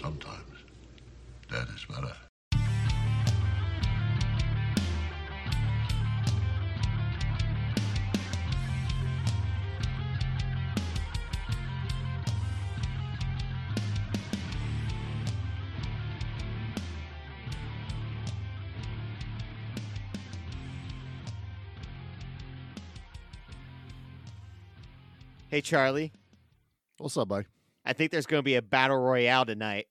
Sometimes dead is better. Hey, Charlie. What's up, buddy? I think there's going to be a battle royale tonight.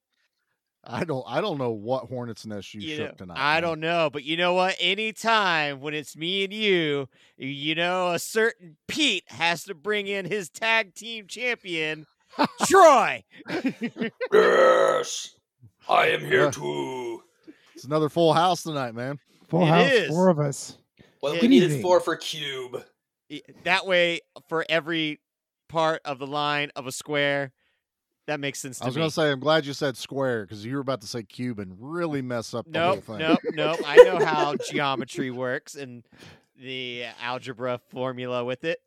I don't I don't know what hornet's nest you, You shook know, tonight. I man. don't know, but you know what? Anytime when it's me and you, you know, a certain Pete has to bring in his tag team champion, Troy. Yes, I am here Yeah. too. It's another full house tonight, man. Full It house, is. four of us. Well, we needed four for Cube. that way, for every part of the line of a square, that makes sense to I was me. gonna say I'm glad you said square because you were about to say cube and really mess up the Nope, whole thing. nope, nope. I know how geometry works and the algebra formula with it.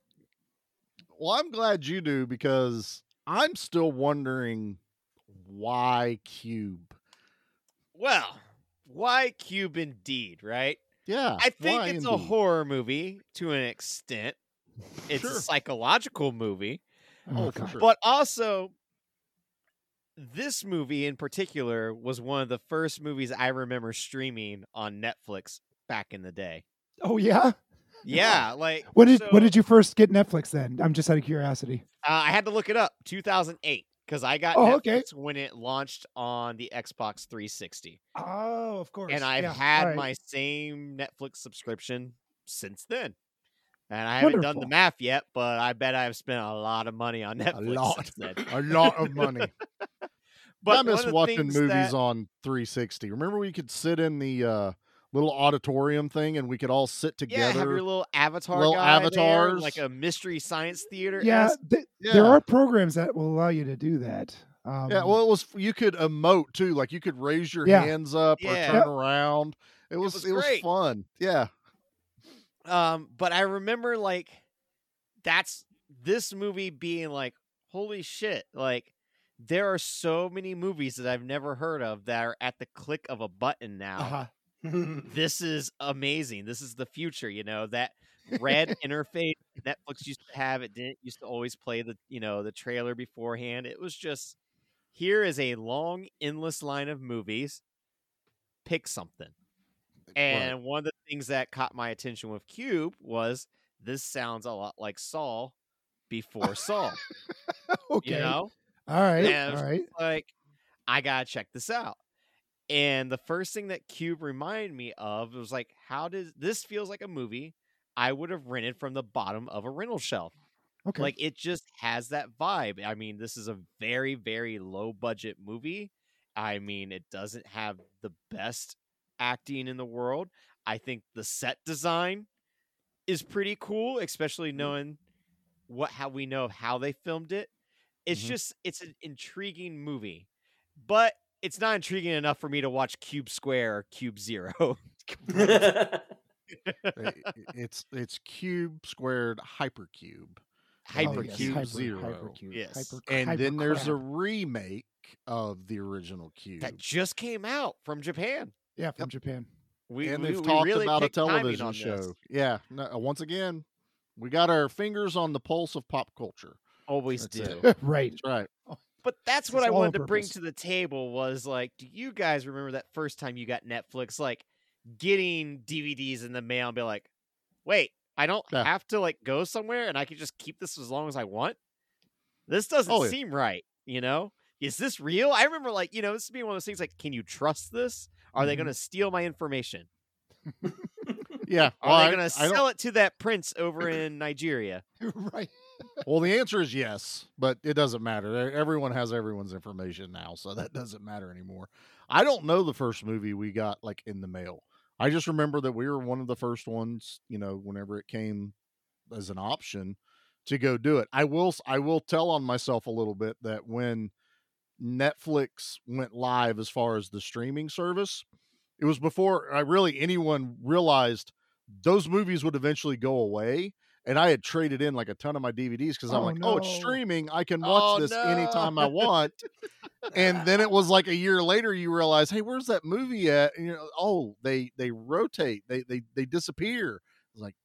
Well, I'm glad you do because I'm still wondering why cube. Well, why Cube indeed, right? Yeah, I think why it's a horror movie to an extent. It's Sure. a psychological movie, Oh, for oh, sure. but also this movie in particular was one of the first movies I remember streaming on Netflix back in the day. Oh yeah. Yeah, like when did so, What did you first get Netflix then? I'm just out of curiosity. Uh, I had to look it up. 2008 because I got Oh, Netflix okay. when it launched on the Xbox 360, Oh, of course. and I've Yeah, had right. my same Netflix subscription since then. And I haven't done the math yet, but I bet I've spent a lot of money on Netflix. A lot. a lot of money. But I miss watching movies that- on 360. Remember we could sit in the uh, little auditorium thing and we could all sit yeah, together. have your little avatar little guy there, avatars. like a mystery science theater. Yeah, th- Yeah. there are programs that will allow you to do that. Um, yeah, well, it was you could emote too, like you could raise your Yeah. hands up Yeah. or Yep. turn around. It was was it was, fun. Yeah, Um, but I remember like that's this movie being like, holy shit, like there are so many movies that I've never heard of that are at the click of a button now. uh-huh. This is amazing. This is the future, you know, that red interface Netflix used to have. It didn't used to always play the, you know, the trailer beforehand. It was just here is a long, endless line of movies. Pick something. And one of the things that caught my attention with Cube was this sounds a lot like Saw before Saw. okay. You know? All right. And all right. Like, I gotta check this out. And the first thing that Cube reminded me of was like, how does this feels like a movie I would have rented from the bottom of a rental shelf. Okay. Like it just has that vibe. I mean, this is a very, very low budget movie. I mean, it doesn't have the best acting in the world. I think the set design is pretty cool, especially mm. knowing what how we know how they filmed it. It's Mhm. just it's an intriguing movie. But it's not intriguing enough for me to watch Cube Square or Cube Zero. It's it's cube squared hypercube, Hypercube Oh, yes, hyper- Zero. Hypercube, Yes. hyper- and then hypercrab. there's a remake of the original cube. that just came out from Japan. yeah from Japan. We, and we, they've we talked really about a picked timing television on this. show. Yeah, no, once again, we got our fingers on the pulse of pop culture. Always That's do. right. That's right. But that's This what is I wanted to bring to the table was like, do you guys remember that first time you got Netflix? Like getting DVDs in the mail and be like, wait, I don't Yeah. have to like go somewhere and I can just keep this as long as I want. This doesn't Oh, yeah. seem right, you know? Is this real? I remember like, you know, this being one of those things like, can you trust this? Are they Mhm. gonna steal my information? Yeah. Are well, they gonna I don't- sell it to that prince over in Nigeria? right. Well, the answer is yes, but it doesn't matter. Everyone has everyone's information now, so that doesn't matter anymore. I don't know the first movie we got like in the mail. I just remember that we were one of the first ones, you know, whenever it came as an option to go do it. I will I will tell on myself a little bit that when Netflix went live as far as the streaming service, it was before I really anyone realized those movies would eventually go away and I had traded in like a ton of my DVDs because I'm Oh, like, oh, it's streaming. I can watch Oh, this no. anytime I want. and then it was like a year later, you realize, hey, where's that movie at? And you're like, oh, they they rotate, they they they disappear. I was like,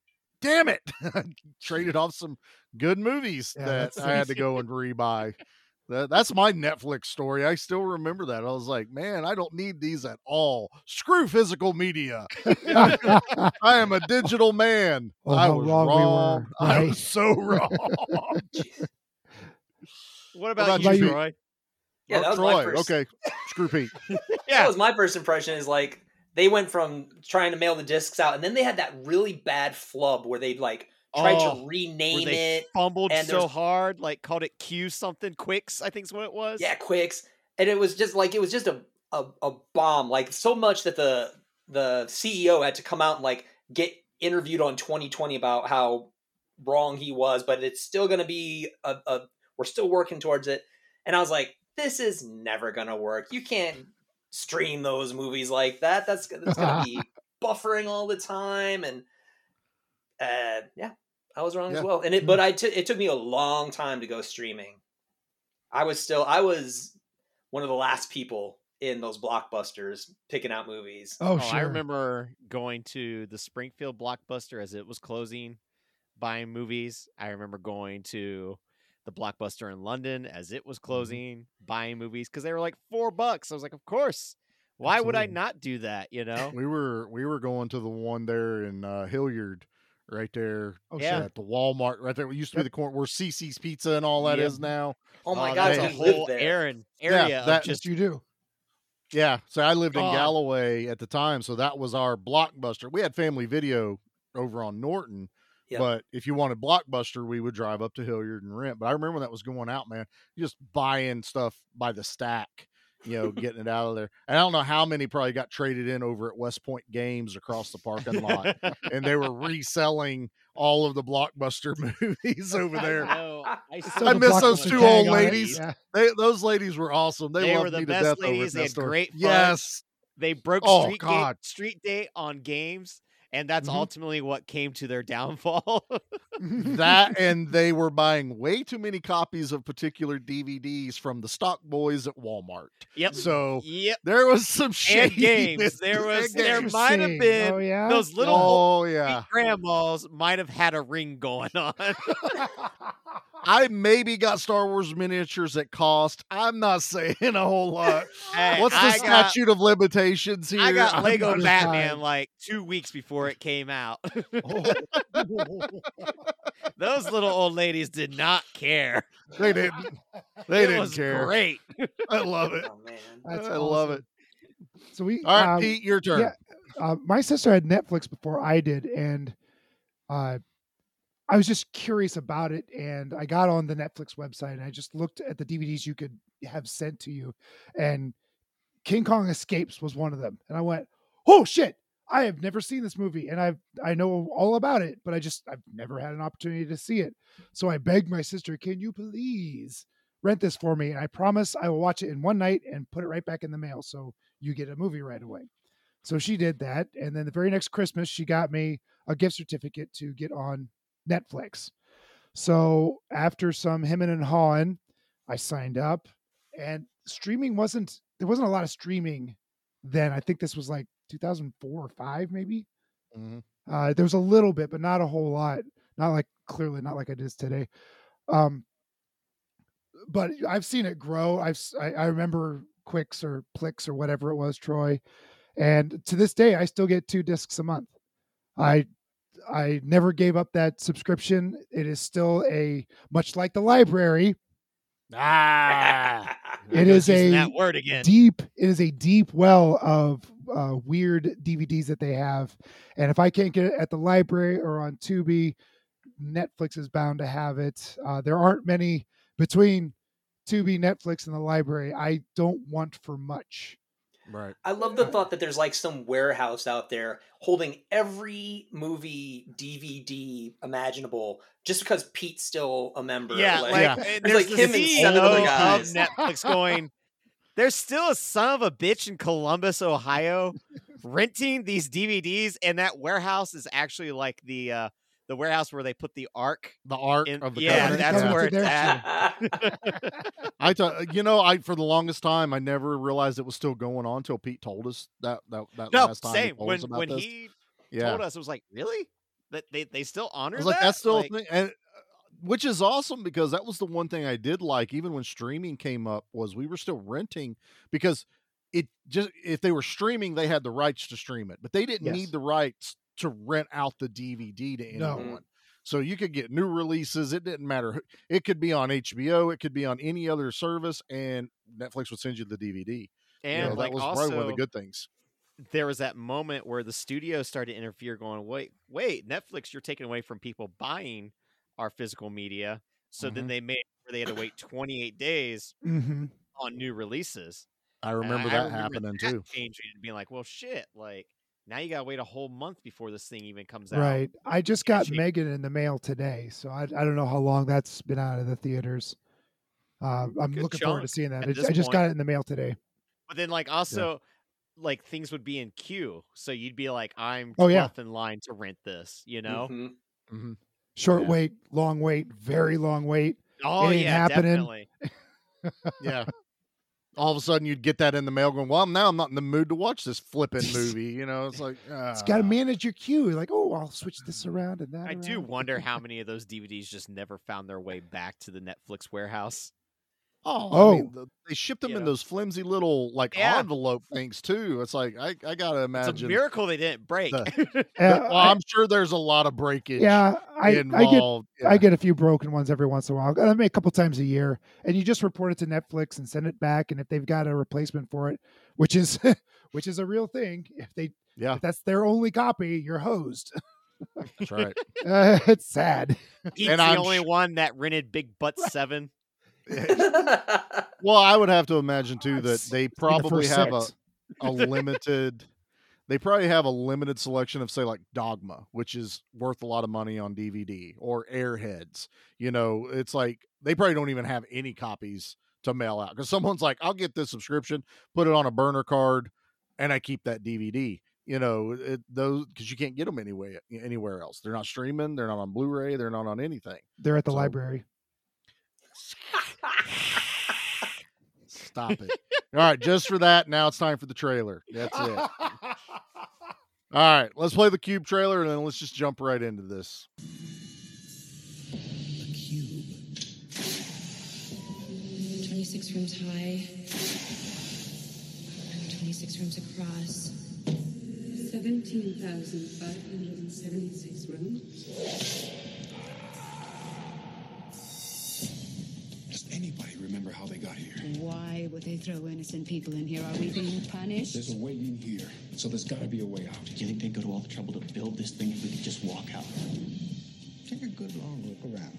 damn it, traded off some good movies Yeah, that I had to go and rebuy. That, that's my Netflix story. I still remember that. I was like, man, I don't need these at all. Screw physical media. I am a digital man. Oh, I was wrong wrong. we were, I was so wrong. What about, about you, you? Troy? Yeah, Oh, that was Troy. my first. Okay, screw Pete. That Yeah. was my first impression. Is like they went from trying to mail the discs out, and then they had that really bad flub where they like tried Oh, to rename it. Fumbled and so hard, like called it Q something Quicks, I think is what it was. Yeah, Quicks, and it was just like it was just a, a a bomb. Like so much that the the CEO had to come out and like get interviewed on 2020 about how wrong he was, but it's still going to be a, a we're still working towards it. And I was like, this is never going to work. You can't stream those movies like that. That's that's going to be buffering all the time and uh yeah, I was wrong Yeah. as well. And it but I took it took me a long time to go streaming. I was still I was one of the last people in those blockbusters picking out movies. oh, Oh, sure. I remember going to the Springfield Blockbuster as it was closing, buying movies. I remember going to the Blockbuster in London as it was Mm-hmm. closing, buying movies because they were like four bucks. I was like, of course. Why would I not do that? You know? We were we were going to the one there in uh, Hilliard, right there Oh, Yeah. at the Walmart, right there. It used to be the corner where Cici's Pizza and all that is Yep. now. Oh my Oh, god, that's so a whole there. Aaron Yeah, area of that- just Just you do. Yeah, so I lived in God. Galloway at the time, so that was our blockbuster. We had Family Video over on Norton, Yeah. but if you wanted blockbuster, we would drive up to Hilliard and rent. But I remember when that was going out, man. Just buying stuff by the stack, you know, getting it out of there. And I don't know how many probably got traded in over at West Point Games across the parking lot, and they were reselling all of the blockbuster movies over there. know. I, Still still I the miss those two old tag on it. ladies. Yeah. They those ladies were awesome. They, They were loved the me to best death ladies. They had store. great fun. Yes. They broke Oh, street, God. Gate, street date on games, and that's Mhm. ultimately what came to their downfall. that and they were buying way too many copies of particular DVDs from the stock boys at Walmart. yep. So Yep. there was some shady And games. There was there might have been Oh, yeah. those little Oh yeah. grandmas might have had a ring going on. I maybe got Star Wars miniatures at cost. I'm not saying a whole lot. Hey, What's the I got- statute of limitations here? I got Lego Batman fine. like two weeks before it came out. Oh, Those little old ladies did not care. they didn't. They it didn't was care. great. I love it. Oh man. That's I love it. So we All right, uh, Pete, your turn. yeah. uh, my sister had Netflix before I did, and uh, I was just curious about it. And I got on the Netflix website and I just looked at the DVDs you could have sent to you, and King Kong Escapes was one of them. And I went, "Oh shit! I have never seen this movie, and I've I know all about it, but I just I've never had an opportunity to see it." So I begged my sister, "Can you please?" Rent this for me, and I promise I will watch it in one night and put it right back in the mail, so you get a movie right away. So she did that. And then the very next Christmas, she got me a gift certificate to get on Netflix. So after some hemming and hawing, I signed up and streaming wasn't, there wasn't a lot of streaming then. I think this was like 2004 or five, maybe. Mhm. Uh, there was a little bit, but not a whole lot. Not like clearly not like it is today. Um, but I've seen it grow. I've I, I remember Quicks or Plix or whatever it was, Troy, and to this day I still get two discs a month. I I never gave up that subscription. It is still a much like the library. Ah. It is a that word again. deep it is a deep well of uh, weird dvds that they have and if i can't get it at the library or on tubi netflix is bound to have it uh, there aren't many between tubi netflix and the library i don't want for much Right. I love the thought that there's like some warehouse out there holding every movie DVD imaginable just because Pete's still a member. Yeah, Like, like, Yeah. uh, There's, there's like, the him and seven CEO other of guys. Netflix going. There's still a son of a bitch in Columbus, Ohio, renting these DVDs, and that warehouse is actually like the uh, the warehouse where they put the ark. The arc In, of the yeah, covenant. that's Yeah. where it's at. I thought you know I for the longest time I never realized it was still going on until Pete told us that that, that no, last time he same. told When us about when this. he yeah. told us, it was like, really? That they they still honor I was like, that? that's still Like, a thing, and uh, which is awesome because that was the one thing I did like, even when streaming came up, was we were still renting because it just if they were streaming, they had the rights to stream it, but they didn't Yes. need the rights to rent out the DVD to No. anyone. So you could get new releases. It didn't matter. It could be on HBO. It could be on any other service, and Netflix would send you the DVD. You and know, like that was also, probably one of the good things. there was that moment where the studio started to interfere, going, "Wait, wait, Netflix, you're taking away from people buying our physical media." So then Mhm. they made where they had to wait 28 days hmm on new releases. I And remember I that remember happening that too. changing and being like, "Well, shit, like now you gotta wait a whole month before this thing even comes out." Right. I just got shake- Megan in the mail today, so I, I don't know how long that's been out of the theaters. Uh, I'm Good looking forward to seeing that. I, this I just got it in the mail today. But then, like, also, like things would be in queue, so you'd be like, "I'm Oh, yeah. in line to rent this," you know? Mhm. Mhm. Short Yeah. wait, long wait, very long wait. Oh ain't yeah, happening. definitely. Yeah. All of a sudden, you'd get that in the mail, going, "Well, now I'm not in the mood to watch this flipping movie." You know, it's like It's got to ah. manage your queue. You're like, oh, I'll switch this around and that. I do wonder how many of those DVDs just never found their way back to the Netflix warehouse. Oh, Oh. I mean, the- they shipped them You in know. those flimsy little like Yeah. envelope things too. It's like I, I gotta It's a imagine. miracle they didn't break. Uh, well, I- I'm sure there's a lot of breakage yeah, I, I get involved. I get a few broken ones every once in a while. I mean, a couple times a year, and you just report it to Netflix and send it back. And if they've got a replacement for it, which is which is a real thing, if they yeah, if that's their only copy, you're hosed. that's right. Uh, it's sad. He's And the I'm only sh- one that rented Big Butt Seven. well, I would have to imagine too that they the probably first have a, a limited. They probably have a limited selection of say like Dogma, which is worth a lot of money on DVD, or Airheads. You know, it's like they probably don't even have any copies to mail out because someone's like, "I'll get this subscription, put it on a burner card, and I keep that DVD." You know, it, those because you can't get them anyway anywhere else. They're not streaming. They're not on Blu-ray. They're not on anything. They're at the So- library. Stop it. All right, just for that, now it's time for the trailer. That's it. All right, let's play the cube trailer and then let's just jump right into this. A cube. 26 rooms high, 26 rooms across. 17,576 rooms. Does anybody remember how they got here? Why would they throw innocent people in here? Are we being punished? There's a way in here, so there's got to be a way out. Do you think they'd go to all the trouble to build this thing if we could just walk out? Take a good long look around.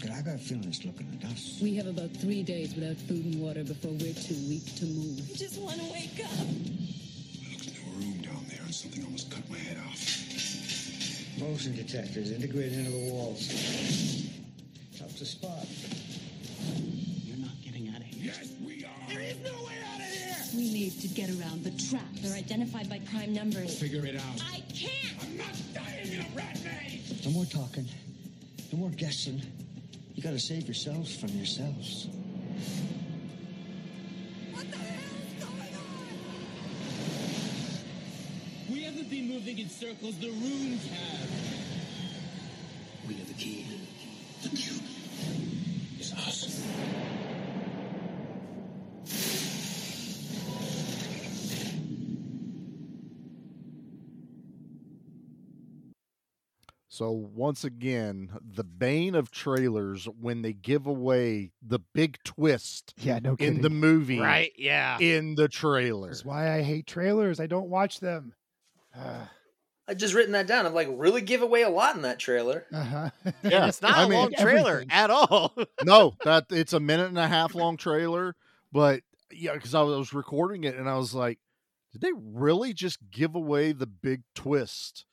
Cause I got a feeling it's looking at us. We have about three days without food and water before we're too weak to move. I just want to wake up. I looked into a room down there and something almost cut my head off. Motion detectors integrated into the walls. Tough to spot. You're not getting out of here. Yes, we are. There is no way out of here. We need to get around the trap. They're identified by prime numbers. Figure it out. I can't. I'm not dying, you rat maze. No more talking. No more guessing. You gotta save yourselves from yourselves. What the hell is going on? We haven't been moving in circles, the rooms have. We have the key. The cube So once again, the bane of trailers when they give away the big twist Yeah, no kidding. in the movie Right? Yeah. in the trailer. That's why I hate trailers. I don't watch them. Uh I just written that down. I'm like, really give away a lot in that trailer. huh. Yeah, it's not I a mean, long trailer everything. at all. no, that it's a minute and a half long trailer, but yeah, because I was recording it and I was like, did they really just give away the big twist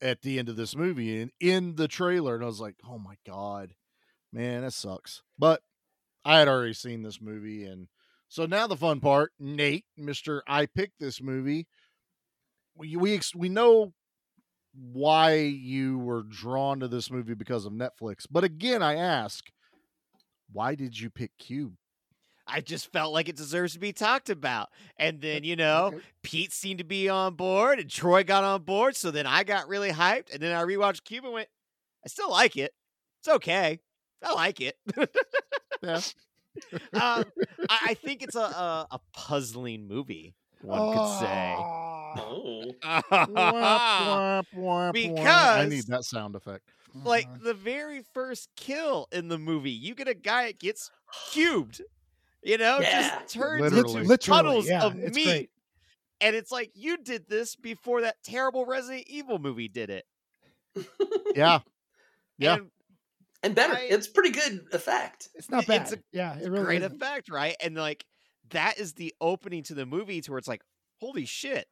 at the end of this movie and in the trailer? And I was like, oh my god, man, that sucks. But I had already seen this movie, and so now the fun part, Nate, Mister, I picked this movie. We we we know why you were drawn to this movie because of Netflix. But again, I ask, why did you pick Cube? I just felt like it deserves to be talked about. And then, you know, Okay. Pete seemed to be on board and Troy got on board. So then I got really hyped. And then I rewatched Cuba and went, I still like it. It's okay. I like it. Yeah. um, I, I think it's a, a, a puzzling movie, one could say. Oh. Womp, womp, womp, womp. I need that sound effect. like Uh-huh. the very first kill in the movie, you get a guy that gets cubed. You know, Yeah. just turns Literally. into Literally, puddles yeah, of it's meat. great. And it's like you did this before that terrible Resident Evil movie did it. Yeah. Yeah. And and better. I- it's pretty good effect. It's not It- bad. it's a yeah, it really great isn't. effect, right? And like that is the opening to the movie to where it's like, holy shit.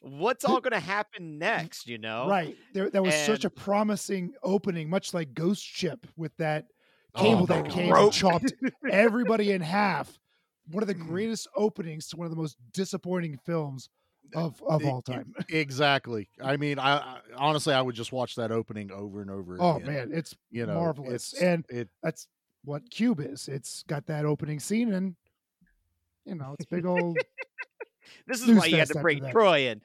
What's all gonna happen next, you know? Right. There, that was such a promising opening, much like Ghost Ship with that cable the that came rope. and chopped everybody in half. One of the Mm. greatest openings to one of the most disappointing films of of all time. Exactly. I mean, I, I honestly, I would just watch that opening over and over. Oh again. man, it's you know, marvelous. it's- And it. that's what Cube is. It's got that opening scene, and you know, it's big old. This is why you had to bring that. Troy in.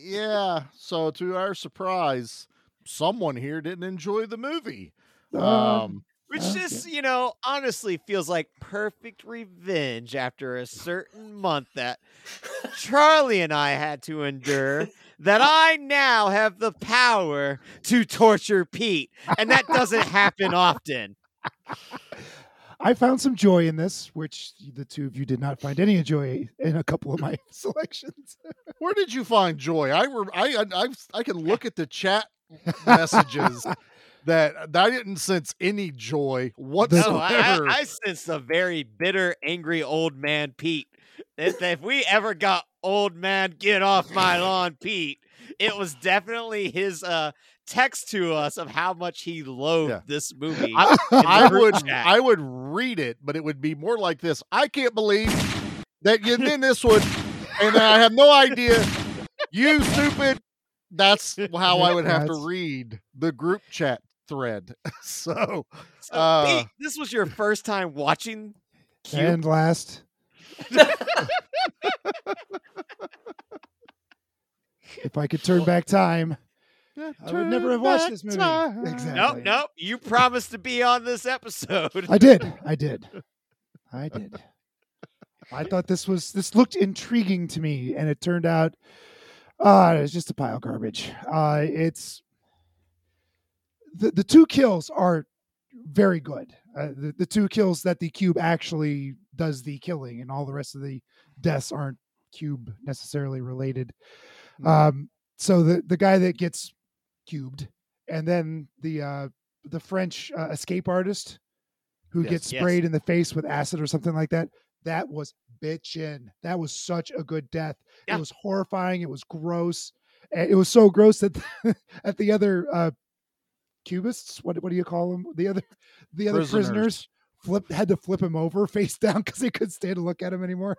Yeah. So to our surprise, someone here didn't enjoy the movie. Um, Um, Which Uh, just, you know, honestly feels like perfect revenge after a certain month that Charlie and I had to endure. That I now have the power to torture Pete. And that doesn't happen often. I found some joy in this, which the two of you did not find any joy in a couple of my selections. where did you find joy? I were I I I, I can look at the chat messages that I didn't sense any joy whatsoever. No, I, I, I sensed a very bitter, angry old man Pete. If, if we ever got old man, get off my lawn, Pete, it was definitely his uh, text to us of how much he loathed Yeah. this movie. I, I would chat. I would read it, but it would be more like this. I can't believe that you did this one, and I have no idea. You stupid. That's how I would have to read the group chat thread. So So, uh, Pete, this was your first time watching Cube. And last, if I could turn back time, I would never have watched this movie. Exactly. Nope, nope. You promised to be on this episode. I did. I did. I did. I thought this was this looked intriguing to me, and it turned out uh it's just a pile of garbage. Uh it's the the two kills are very good. Uh, the, the two kills that the cube actually does the killing, and all the rest of the deaths aren't cube necessarily related. Um, so the the guy that gets cubed, and then the uh, the French uh, escape artist who Yes. gets Yes. sprayed in the face with acid or something like that. That was bitchin'. That was such a good death. Yeah. It was horrifying. It was gross. It was so gross that at the other uh, cubists, what what do you call them? The other the other prisoners, Prisoners. flip had to flip him over face down because they couldn't stand to look at him anymore.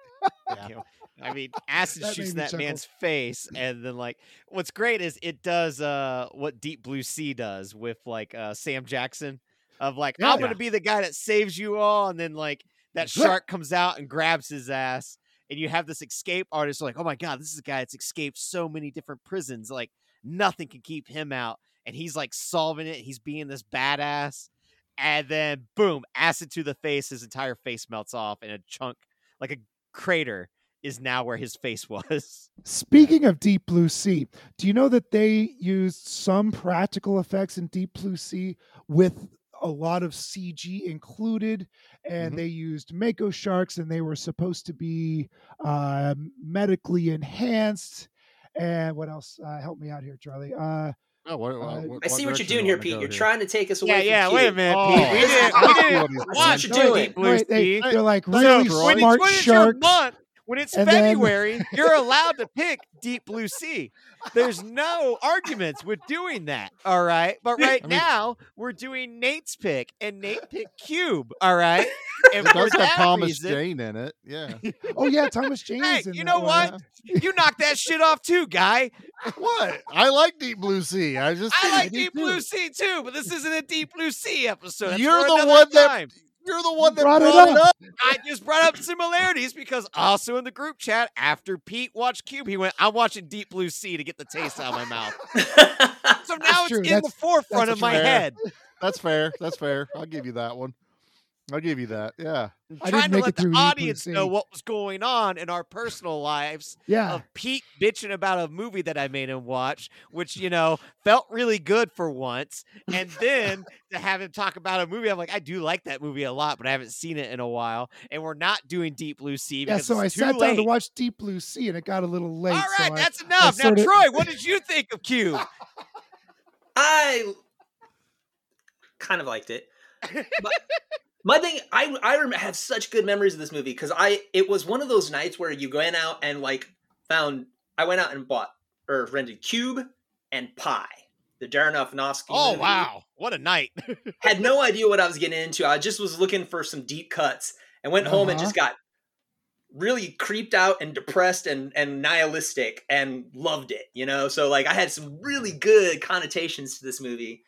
yeah. I mean, acid That shoots made that chuckle. man's face, and then like, what's great is it does uh what Deep Blue Sea does with like uh Sam Jackson of like Yeah. I'm gonna be the guy that saves you all, and then like that shark comes out and grabs his ass, and you have this escape artist like, oh my god, this is a guy that's escaped so many different prisons, like nothing can keep him out, and he's like solving it. He's being this badass, and then boom, acid to the face, his entire face melts off, and a chunk like a crater is now where his face was. Speaking of Deep Blue Sea, do you know that they used some practical effects in Deep Blue Sea with a lot of CG included, and Mhm. they used Mako sharks, and they were supposed to be uh, medically enhanced. And what else? Uh, help me out here, Charlie. Uh, Oh, what, Uh, what- I see what you're doing here, Pete. You're here? trying to take us away Yeah, from yeah. Wait a minute, Oh, Pete. We didn't. We exactly didn't what he's watch doing. Deep Blue Right, they, Sea. they're like Hey, really So smart when it's your shark. month, When it's And then- February, you're allowed to pick Deep Blue Sea. There's no arguments with doing that. All right. But right I mean- now, we're doing Nate's pick, and Nate picked Cube. All right. And It does have Thomas reason- Jane in it. Yeah. Oh yeah, Thomas Jane Hey, is in it. you that know one. what? You knocked that shit off too, guy. what? I like Deep Blue Sea. I just I like Deep. Blue Sea too, but this isn't a Deep Blue Sea episode. That's You're the one that- time. You're the one that brought brought, it it up. up. I just brought up similarities because also in the group chat after Pete watched Cube, he went, "I'm watching Deep Blue Sea to get the taste out of my mouth." So now it's true. in the forefront of my fair. head. That's fair. That's fair. I'll give you that one. I'll give you that. Yeah. I'm I didn't trying to make let it the through Deep Blue audience know what was going on in our personal lives Yeah. of Pete bitching about a movie that I made him watch, which you know felt really good for once, and then to have him talk about a movie, I'm like, I do like that movie a lot, but I haven't seen it in a while, and we're not doing Deep Blue Sea Yeah, because so I it's too sat down to watch Deep Blue Sea and it got a little late. All right, so right, I- that's enough. Now, sorta- Troy, what did you think of Cube? I kind of liked it. But my thing, I I have such good memories of this movie because I it was one of those nights where you went out and like found I went out and bought or rented Cube and Pi, the Darren Aronofsky. Oh movie. wow, what a night! Had no idea what I was getting into. I just was looking for some deep cuts and went home and Uh-huh. just got really creeped out and depressed and and nihilistic and loved it you know so like i had some really good connotations to this movie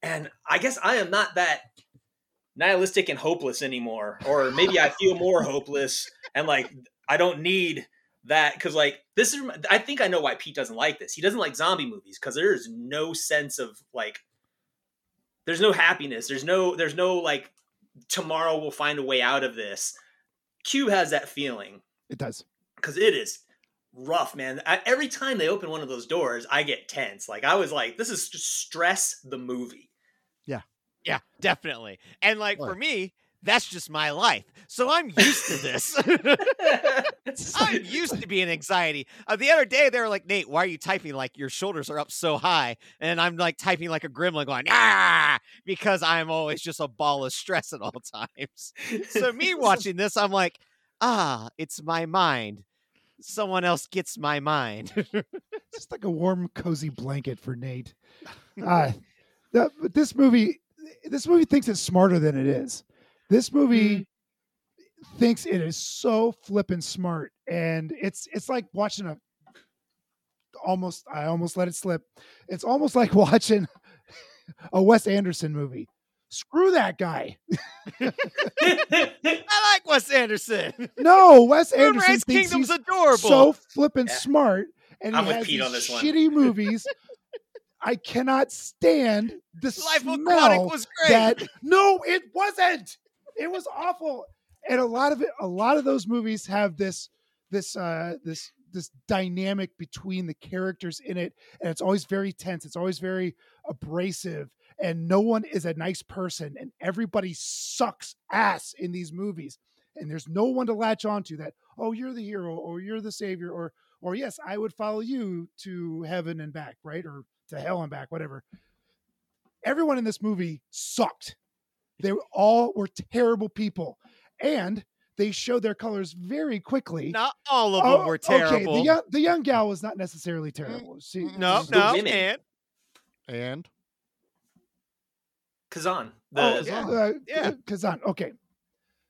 and i guess i am not that nihilistic and hopeless anymore or maybe i feel more hopeless and like i don't need that because like this is i think i know why pete doesn't like this he doesn't like zombie movies because there is no sense of like there's no happiness there's no there's no like tomorrow we'll find a way out of this q has that feeling It does. because it is rough, man. I, every time they open one of those doors, I get tense. Like I was like, this is just stress the movie. Yeah, definitely. And like for me, that's just my life. So I'm used to this. I'm used to being anxiety. Uh, the other day, they were like, Nate, why are you typing like your shoulders are up so high? And I'm like typing like a gremlin going, ah, because I'm always just a ball of stress at all times. So me watching this, I'm like, ah, it's my mind. Someone else gets my mind. It's just like a warm, cozy blanket for Nate. Uh, this movie, this movie thinks it's smarter than it is. This movie hmm. thinks it is so flippin' smart, and it's it's like watching a almost. I almost let it slip. It's almost like watching a Wes Anderson movie. Screw that guy. I like Wes Anderson. No, Wes Anderson Moonrise thinks Kingdom's he's adorable. so flippin' Yeah. smart, and he I'm with has Pete on these this one. shitty movies. I cannot stand the Life smell Aquatic was great. that. No, it wasn't. It was awful, and a lot of it. A lot of those movies have this, this, uh, this, this dynamic between the characters in it, and it's always very tense. It's always very abrasive, and no one is a nice person, and everybody sucks ass in these movies and there's no one to latch onto that oh you're the hero or you're the savior or or yes i would follow you to heaven and back right or to hell and back whatever. Everyone in this movie sucked. They all were terrible people. And they showed their colors very quickly. Not all of Oh, them were okay terrible. the young, the young gal was not necessarily terrible. She no, The no, and? And? Kazan. The, oh yeah. uh, Yeah. kazan. Okay.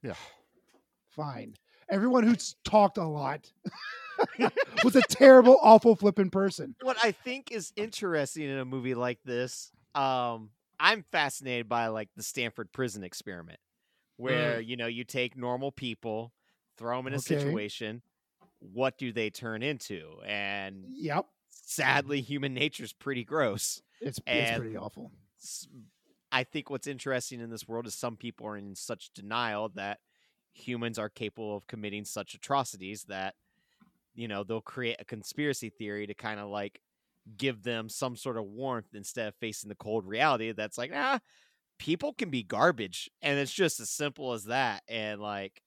Yeah. fine everyone who's talked a lot was a terrible awful flipping person what I think is interesting in a movie like this, um, I'm fascinated by like the Stanford prison experiment, where you know you take normal people, throw them in a Okay. situation, what do they turn into? And Yep. sadly, human nature's pretty gross. It's, it's pretty awful. I think what's interesting in this world is some people are in such denial that humans are capable of committing such atrocities that you know they'll create a conspiracy theory to kind of like give them some sort of warmth instead of facing the cold reality that's like ah people can be garbage and it's just as simple as that and like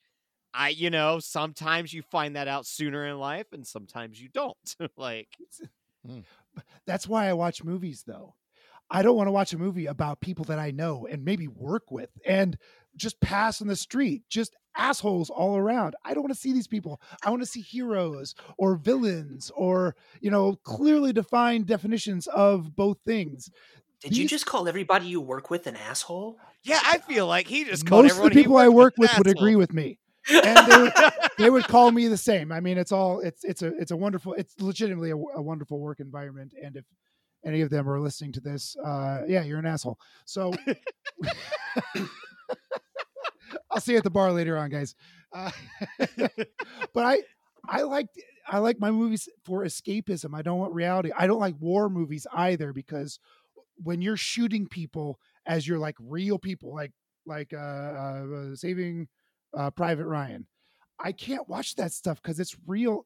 i you know sometimes you find that out sooner in life and sometimes you don't like That's why I watch movies, though. I don't want to watch a movie about people that I know and maybe work with. And just pass in the street, just assholes all around. I don't want to see these people. I want to see heroes or villains or, you know, clearly defined definitions of both things. Did you just call everybody you work with an asshole? Yeah, I feel like he just called Most of the everyone he people I work an with would asshole. agree with me. And they would, they would call me the same. I mean, it's all it's it's a it's a wonderful it's legitimately a, a wonderful work environment. And if any of them are listening to this, uh, yeah, you're an asshole. So I'll see you at the bar later on, guys. Uh, but I I like I like my movies for escapism. I don't want reality. I don't like war movies either because when you're shooting people as you're like real people, like like uh, uh Saving uh, Private Ryan, I can't watch that stuff because it's real.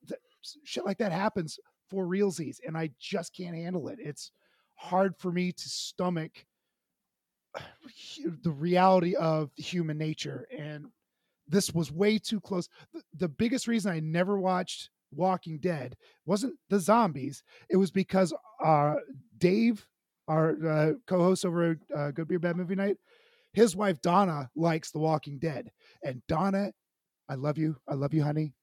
Shit like that happens for realsies, and I just can't handle it. It's hard for me to stomach the reality of human nature and this was way too close. The, biggest reason i never watched walking dead wasn't the zombies. It was because uh dave our uh, co-host over uh, good beer bad movie night his wife donna likes the walking dead. And donna i love you i love you honey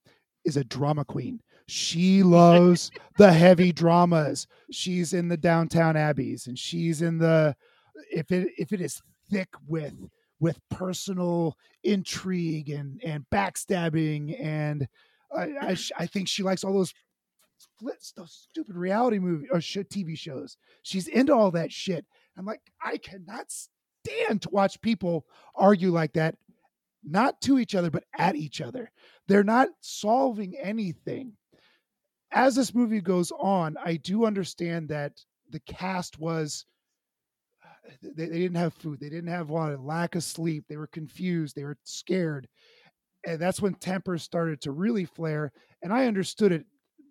is a drama queen. She loves the heavy dramas. She's in the Downton Abbeys and she's in the if it if it is thick with with personal intrigue and and backstabbing and I I, I think she likes all those flips those stupid reality movie or shit TV shows. She's into all that shit. I'm like I cannot stand to watch people argue like that not to each other but at each other. They're not solving anything. As this movie goes on, I do understand that the cast was they, they didn't have food they didn't have water lack of sleep they were confused they were scared and that's when tempers started to really flare and i understood it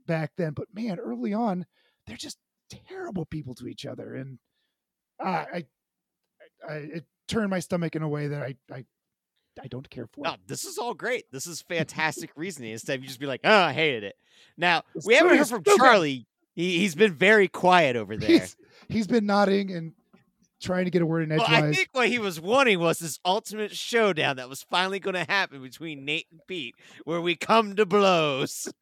back then but man early on they're just terrible people to each other and i i, I it turned my stomach in a way that i i, I don't care for No, this is all great. This is fantastic reasoning. Instead of you just be like, "Oh, I hated it." Now This we haven't heard from stupid. Charlie. He, he's been very quiet over there. he's, he's been nodding and trying to get a word in Well, I think what he was wanting was this ultimate showdown that was finally going to happen between Nate and Pete, where we come to blows.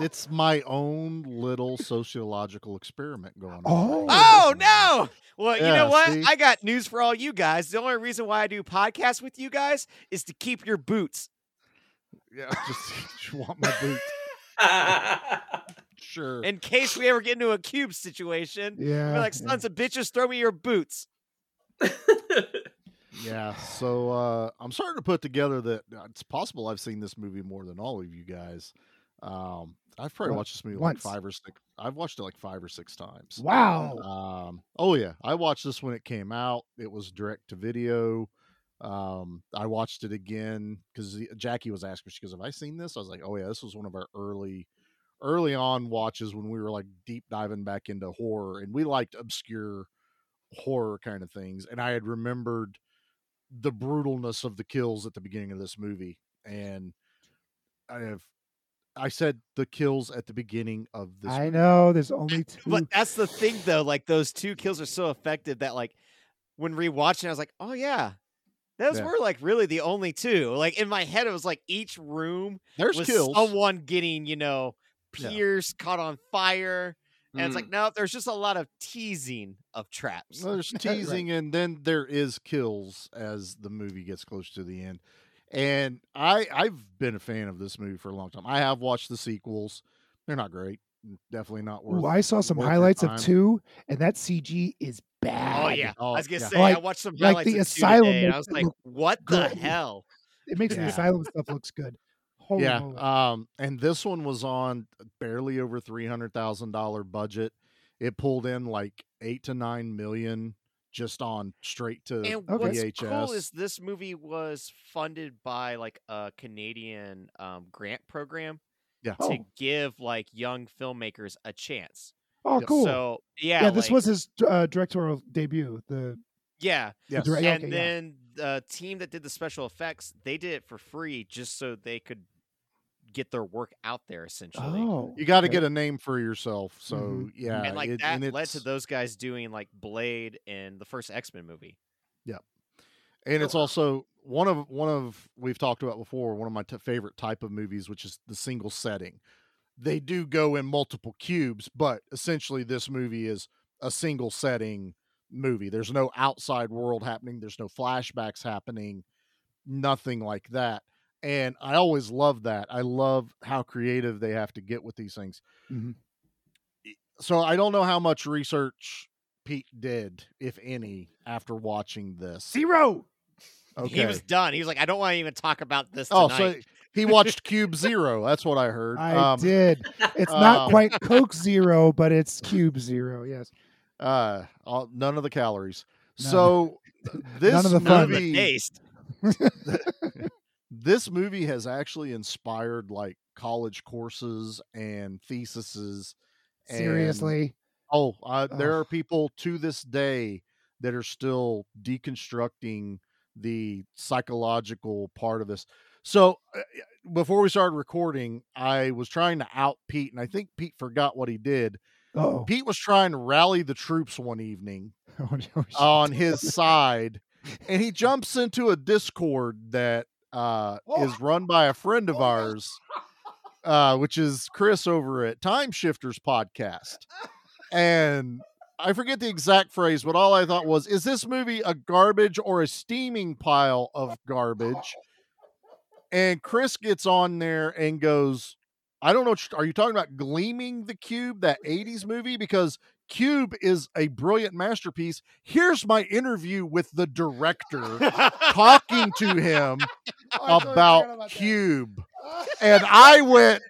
It's my own little sociological experiment going on. Oh. Oh no! Well, you know what? see? I got news for all you guys. The only reason why I do podcasts with you guys is to keep your boots. Yeah, just, just want my boots. Sure. In case we ever get into a cube situation, yeah we're like, yeah. sons of bitches, throw me your boots. Yeah, so uh, I'm starting to put together that uh, it's possible I've seen this movie more than all of you guys. Um, I've probably Well, watched this movie once. like five or six. I've watched it like five or six times. wow Um, oh yeah, I watched this when it came out. It was direct to video. Um, I watched it again because Jackie was asking. She goes, "Have I seen this?" I was like, "Oh yeah, this was one of our early, early on watches when we were like deep diving back into horror, and we liked obscure horror kind of things." And I had remembered the brutalness of the kills at the beginning of this movie, and I have. I said the kills at the beginning of this. i know there's only two But that's the thing, though. Like those two kills are so effective that, like, when rewatching, I was like, "Oh yeah, those Yeah. were like really the only two. Like in my head, it was like each room There's was kills. someone getting, you know, Yeah. caught on fire. And it's Mm. like, no, there's just a lot of teasing of traps. Well, there's teasing and then there is kills as the movie gets close to the end. And I I've been a fan of this movie for a long time. I have watched the sequels. They're not great. Definitely not worth Ooh, I saw some highlights of two, and that CG is bad. Oh yeah, Oh, I was gonna yeah. say I watched some like the of two asylum today, and I was like, what the good. hell? It makes the asylum stuff looks good. Holy yeah. moly. Um and this one was on barely over three hundred thousand dollar budget. It pulled in like eight to nine million just on straight to And Okay. what's VHS. cool is this movie was funded by like a Canadian um, grant program yeah. to Oh. give like young filmmakers a chance. oh, cool. So yeah, yeah, this like- was his uh, directorial debut. The yeah. Yes. direct- And okay, yeah. then the team that did the special effects, they did it for free just so they could get their work out there essentially. oh, You got to okay. get a name for yourself. So Mhm. yeah, and like it- that and led to those guys doing like Blade and the first X Men movie. Yeah, and it's wow. also one of one of we've talked about before one of my t- favorite type of movies which is the single setting they do go in multiple cubes but essentially this movie is a single setting movie there's no outside world happening there's no flashbacks happening nothing like that and i always love that i love how creative they have to get with these things Mhm. so i don't know how much research pete did if any after watching this Zero. okay He was done. He was like, I don't want to even talk about this Oh, tonight. so he watched Cube Zero. That's what I heard. I um, did. It's not um, quite Coke Zero, but it's Cube Zero. Yes. Uh, all, none of the calories. None. So this of the None of the movie, taste. this movie has actually inspired like college courses and theses. and- Seriously. oh, uh, there Ugh. are people to this day that are still deconstructing the psychological part of this. So uh, before we started recording, I was trying to out Pete, and I think Pete forgot what he did. Oh. Pete was trying to rally the troops one evening Oh, on his side, and he jumps into a Discord that uh, is run by a friend of ours, uh, which is Chris over at Time Shifters Podcast. And I forget the exact phrase, but all I thought was, is this movie a garbage or a steaming pile of garbage? And Chris gets on there and goes, I don't know. Are you talking about Gleaming the Cube, that 80s movie? Because Cube is a brilliant masterpiece. Here's my interview with the director talking to him about Cube. And I went,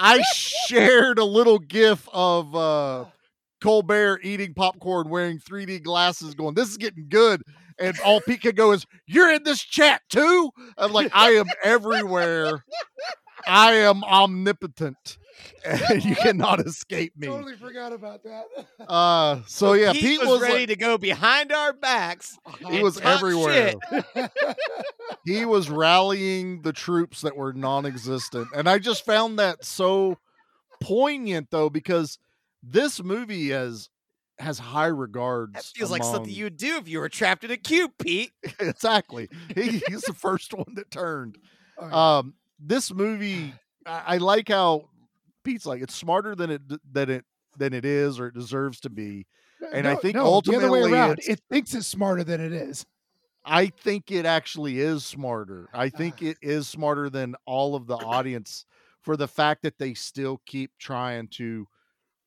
I shared a little gif of uh, Colbert eating popcorn wearing 3D glasses, going, This is getting good. And all Pete could go is, You're in this chat too? I'm like, I am everywhere. I am omnipotent. And you cannot escape me. Totally forgot about that. Uh so yeah, Pete, Pete, was, was, ready like, to go behind our backs. he was everywhere. he was rallying the troops that were non-existent and i just found that so poignant though because this movie has has high regards That feels like something you'd do if you were trapped in a cube, Pete. exactly he, he's the first one that turned Oh, yeah. um this movie I, I like how pete's like it's smarter than it than it than it is or it deserves to be and I think way ultimately around, it thinks it's smarter than it is. I think it actually is smarter. I ah. think it is smarter than all of the audience for the fact that they still keep trying to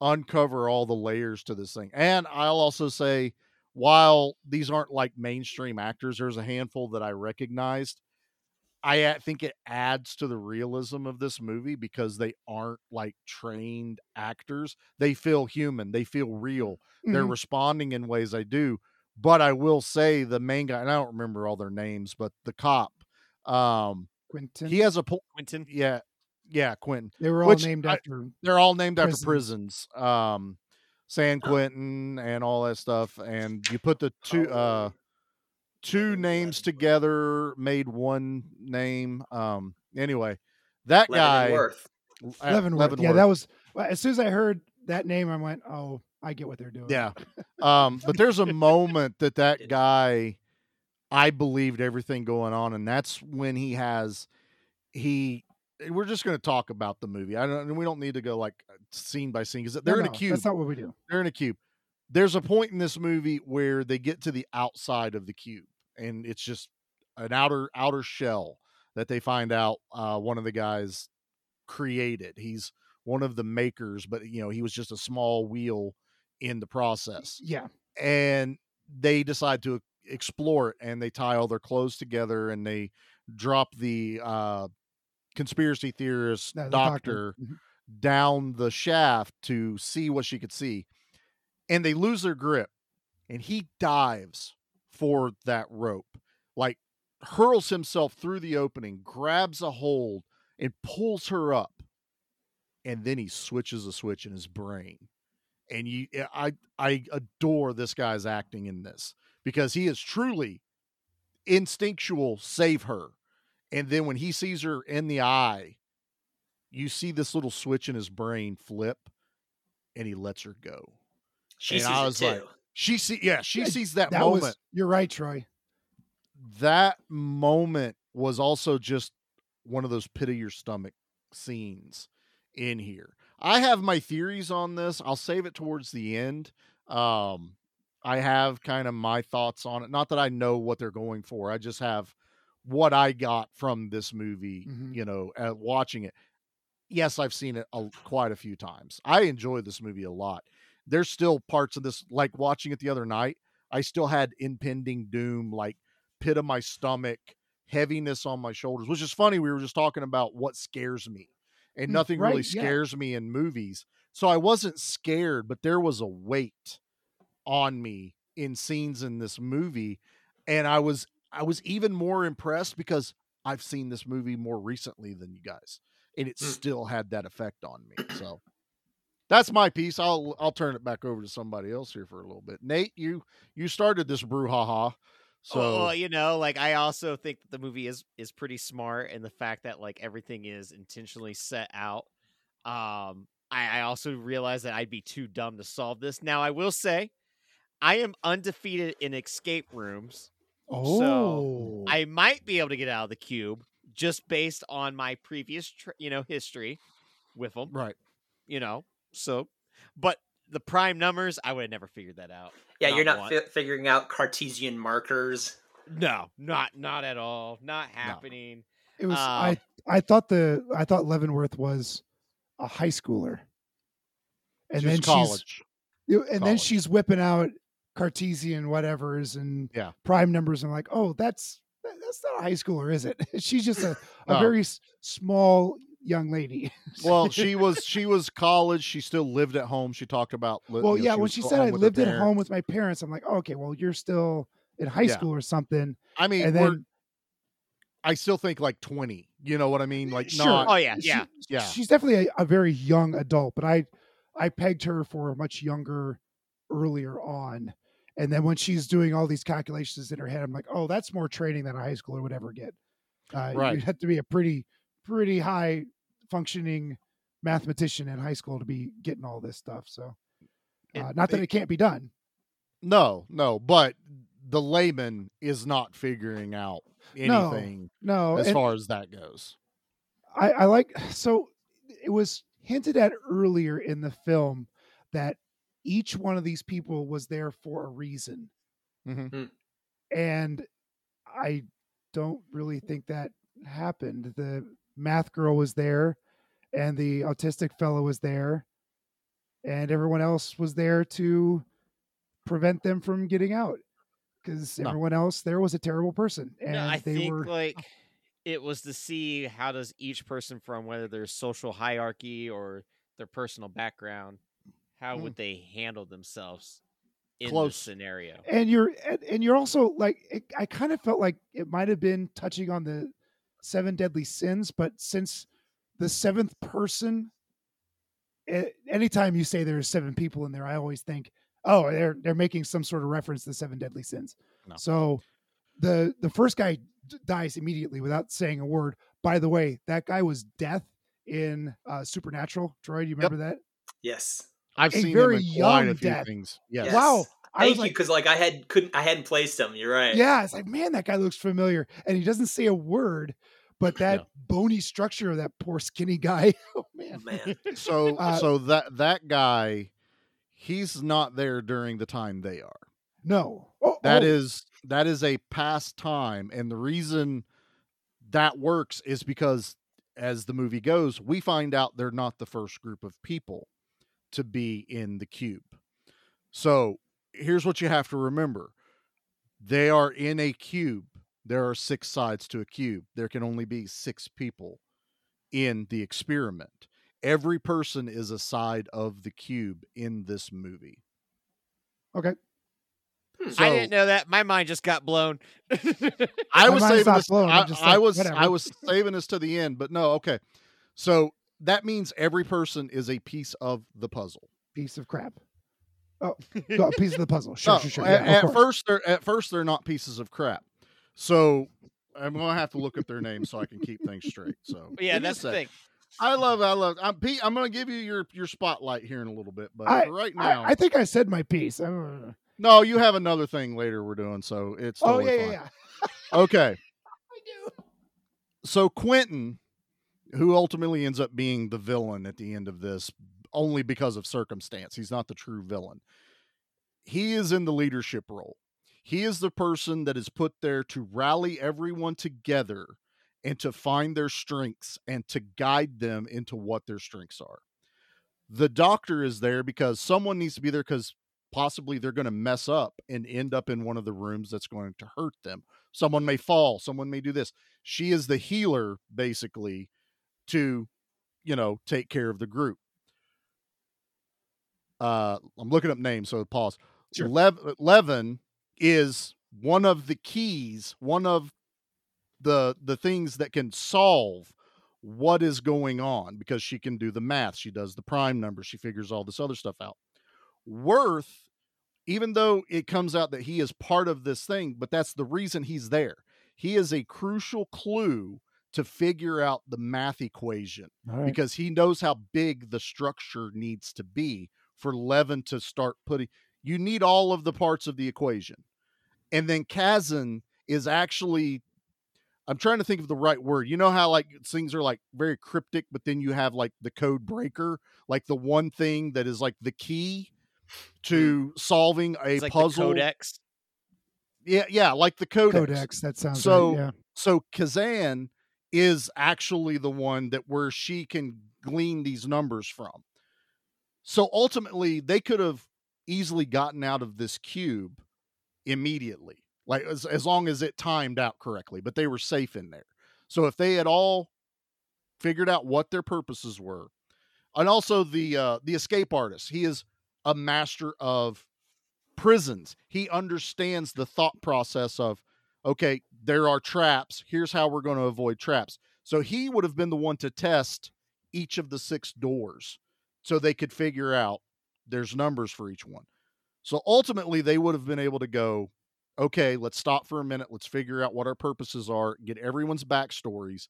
uncover all the layers to this thing. And I'll also say, while these aren't like mainstream actors, there's a handful that I recognized. I uh, think it adds to the realism of this movie because they aren't like trained actors. They feel human, they feel real. They're Mhm. responding in ways I do. But I will say the main guy, and I don't remember all their names, but the cop, um, Quentin. he has a po- Quentin. yeah, yeah, Quentin. they were all which named I- after. They're all named Prisons. after prisons, um, San Quentin and all that stuff. And you put the two uh two names together, made one name. Um, anyway, that guy, Leavenworth. uh, Leavenworth. Yeah, that was as soon as I heard that name, I went, "Oh, I get what they're doing." Yeah. Um, but there's a moment that that guy, I believed everything going on, and that's when he has, he. We're just going to talk about the movie. I don't. We don't need to go like scene by scene because they're in a cube. That's not what we do. They're in a cube. There's a point in this movie where they get to the outside of the cube, and it's just an outer outer shell that they find out uh, one of the guys created. He's one of the makers, but you know he was just a small wheel in the process Yeah. and they decide to explore it and they tie all their clothes together and they drop the uh conspiracy theorist No, the doctor, Mhm. down the shaft to see what she could see and they lose their grip and he dives for that rope like hurls himself through the opening grabs a hold and pulls her up and then he switches a switch in his brain. And you eh, i i adore this guy's acting in this because he is truly instinctual save her. And then when he sees her in the eye you see this little switch in his brain flip and he lets her go She And sees I it was too. like, she see yeah she Yeah, sees that, That moment was. You're right, Troy. that moment was also just one of those pit of your stomach scenes in here. I have my theories on this. I'll save it towards the end. Um, I have kind of my thoughts on it. Not that I know what they're going for. I just have what I got from this movie, Mhm. you know, uh, watching it. Yes, I've seen it a, quite a few times. I enjoy this movie a lot. There's still parts of this, like watching it the other night, I still had impending doom, like pit of my stomach, heaviness on my shoulders, which is funny. We were just talking about what scares me, and Mm, nothing really right, yeah. scares me in movies. So I wasn't scared, but there was a weight on me in scenes in this movie, and I was I was even more impressed because I've seen this movie more recently than you guys, and it Hmm. still had that effect on me. So that's my piece. I'll I'll turn it back over to somebody else here for a little bit. Nate, you you started this brouhaha, so well, well, you know, like I also think that the movie is is pretty smart, and the fact that like everything is intentionally set out. Um, I, I also realize that I'd be too dumb to solve this. Now, I will say, I am undefeated in escape rooms. Oh, so I might be able to get out of the cube just based on my previous, tr- you know, history with them. right. You know, so, but the prime numbers, I would have never figured that out. Yeah, you're not fi- figuring out Cartesian markers. No, not not at all. Not happening. it was. um, I I thought the I thought Leavenworth was a high schooler, and She then college. she's and then she's whipping out Cartesian whatevers and Yeah. prime numbers. I'm like, oh, that's that's not a high schooler, is it? she's just a, a No. very small young lady. Well, she was she was college. She still lived at home. She talked about li- well, you know, yeah. when she said I lived at home with my parents, I'm like, oh, okay, well, you're still in high Yeah. school or something. I mean, and then I still think like twenty. You know what I mean? Like Sure. not. Oh yeah, she- yeah. Yeah. she's definitely a, a very young adult, but I I pegged her for a much younger earlier on. And then when she's doing all these calculations in her head, I'm like, oh, that's more training than a high schooler would ever get. Uh, Right. You'd have to be a pretty, pretty high functioning mathematician in high school to be getting all this stuff. So, It- uh, not that it- it can't be done. No, no, but the layman is not figuring out anything No, as and far as that goes. I, I like so it was hinted at earlier in the film that each one of these people was there for a reason. Mhm. Mm. And I don't really think that happened. The math girl was there and the autistic fellow was there and everyone else was there to prevent them from getting out because No. everyone else there was a terrible person and No, I they think were like it was to see how does each person from whether their social hierarchy or their personal background, how. Mm. would they handle themselves in Close. this scenario? and you're and, and you're also like it, i kind of felt like it might have been touching on the seven deadly sins but since the seventh person a- anytime you say there's seven people in there i always think oh they're they're making some sort of reference to the seven deadly sins No. so the the first guy d- dies immediately without saying a word by the way that guy was death in uh supernatural troy do you remember that Yes. I've A seen very him in quite young a few death. things. Yes. Yes. wow i Thank was you, because like I had couldn't I hadn't placed him. You're right. Yeah, it's like, man, that guy looks familiar. And he doesn't say a word, but that Yeah. bony structure of that poor skinny guy. Oh man. Man. So Uh, so that that guy, he's not there during the time they are. No. Oh, That oh, is that is a past time, and the reason that works is because as the movie goes, we find out they're not the first group of people to be in the cube. So here's what you have to remember: they are in a cube. There are six sides to a cube. There can only be six people in the experiment. Every person is a side of the cube in this movie. okay. So, I didn't know that. My mind just got blown. I was saving this. blown, I, I'm I like, was I was saving this to the end, but no. Okay, so that means every person is a piece of the puzzle. Piece of crap. Oh, no, a piece of the puzzle. Sure, No, sure, sure. At, Yeah, of at first, they're at first they're not pieces of crap. So I'm gonna have to look up their names so I can keep things straight. So yeah, give me a that's the thing. I love, I love. I'm Pete. I'm gonna give you your your spotlight here in a little bit, but I- right now, I think I said my piece. I don't know. no, you have another thing later we're doing, so it's Oh totally yeah, fine. yeah, Okay. So Quentin, who ultimately ends up being the villain at the end of this, only because of circumstance, he's not the true villain. He is in the leadership role. He is the person that is put there to rally everyone together and to find their strengths and to guide them into what their strengths are. The doctor is there because someone needs to be there because possibly they're going to mess up and end up in one of the rooms that's going to hurt them. Someone may fall, someone may do this. She is the healer, basically, to, you know, take care of the group. Uh, I'm looking up names, so pause. Sure. Lev- Leaven is one of the keys, one of the the things that can solve what is going on because she can do the math, she does the prime numbers, she figures all this other stuff out. Worth, even though it comes out that he is part of this thing, but that's the reason he's there. He is a crucial clue to figure out the math equation right. because he knows how big the structure needs to be for Leaven to start putting. You need all of the parts of the equation. And then Kazan is actually I'm trying to think of the right word. You know how like things are like very cryptic, but then you have like the code breaker, like the one thing that is like the key mm. to solving a It's like puzzle. the codex. Yeah, yeah, like the codex. Codex. That sounds So right. Yeah. so Kazan is actually the one that where she can glean these numbers from. So ultimately, they could have easily gotten out of this cube immediately, like as, as long as it timed out correctly, but they were safe in there. So if they had all figured out what their purposes were, and also the uh, the escape artist, he is a master of prisons. He understands the thought process of okay, there are traps. Here's how we're going to avoid traps. So he would have been the one to test each of the six doors so they could figure out there's numbers for each one. So ultimately, they would have been able to go, okay, let's stop for a minute. Let's figure out what our purposes are, get everyone's backstories.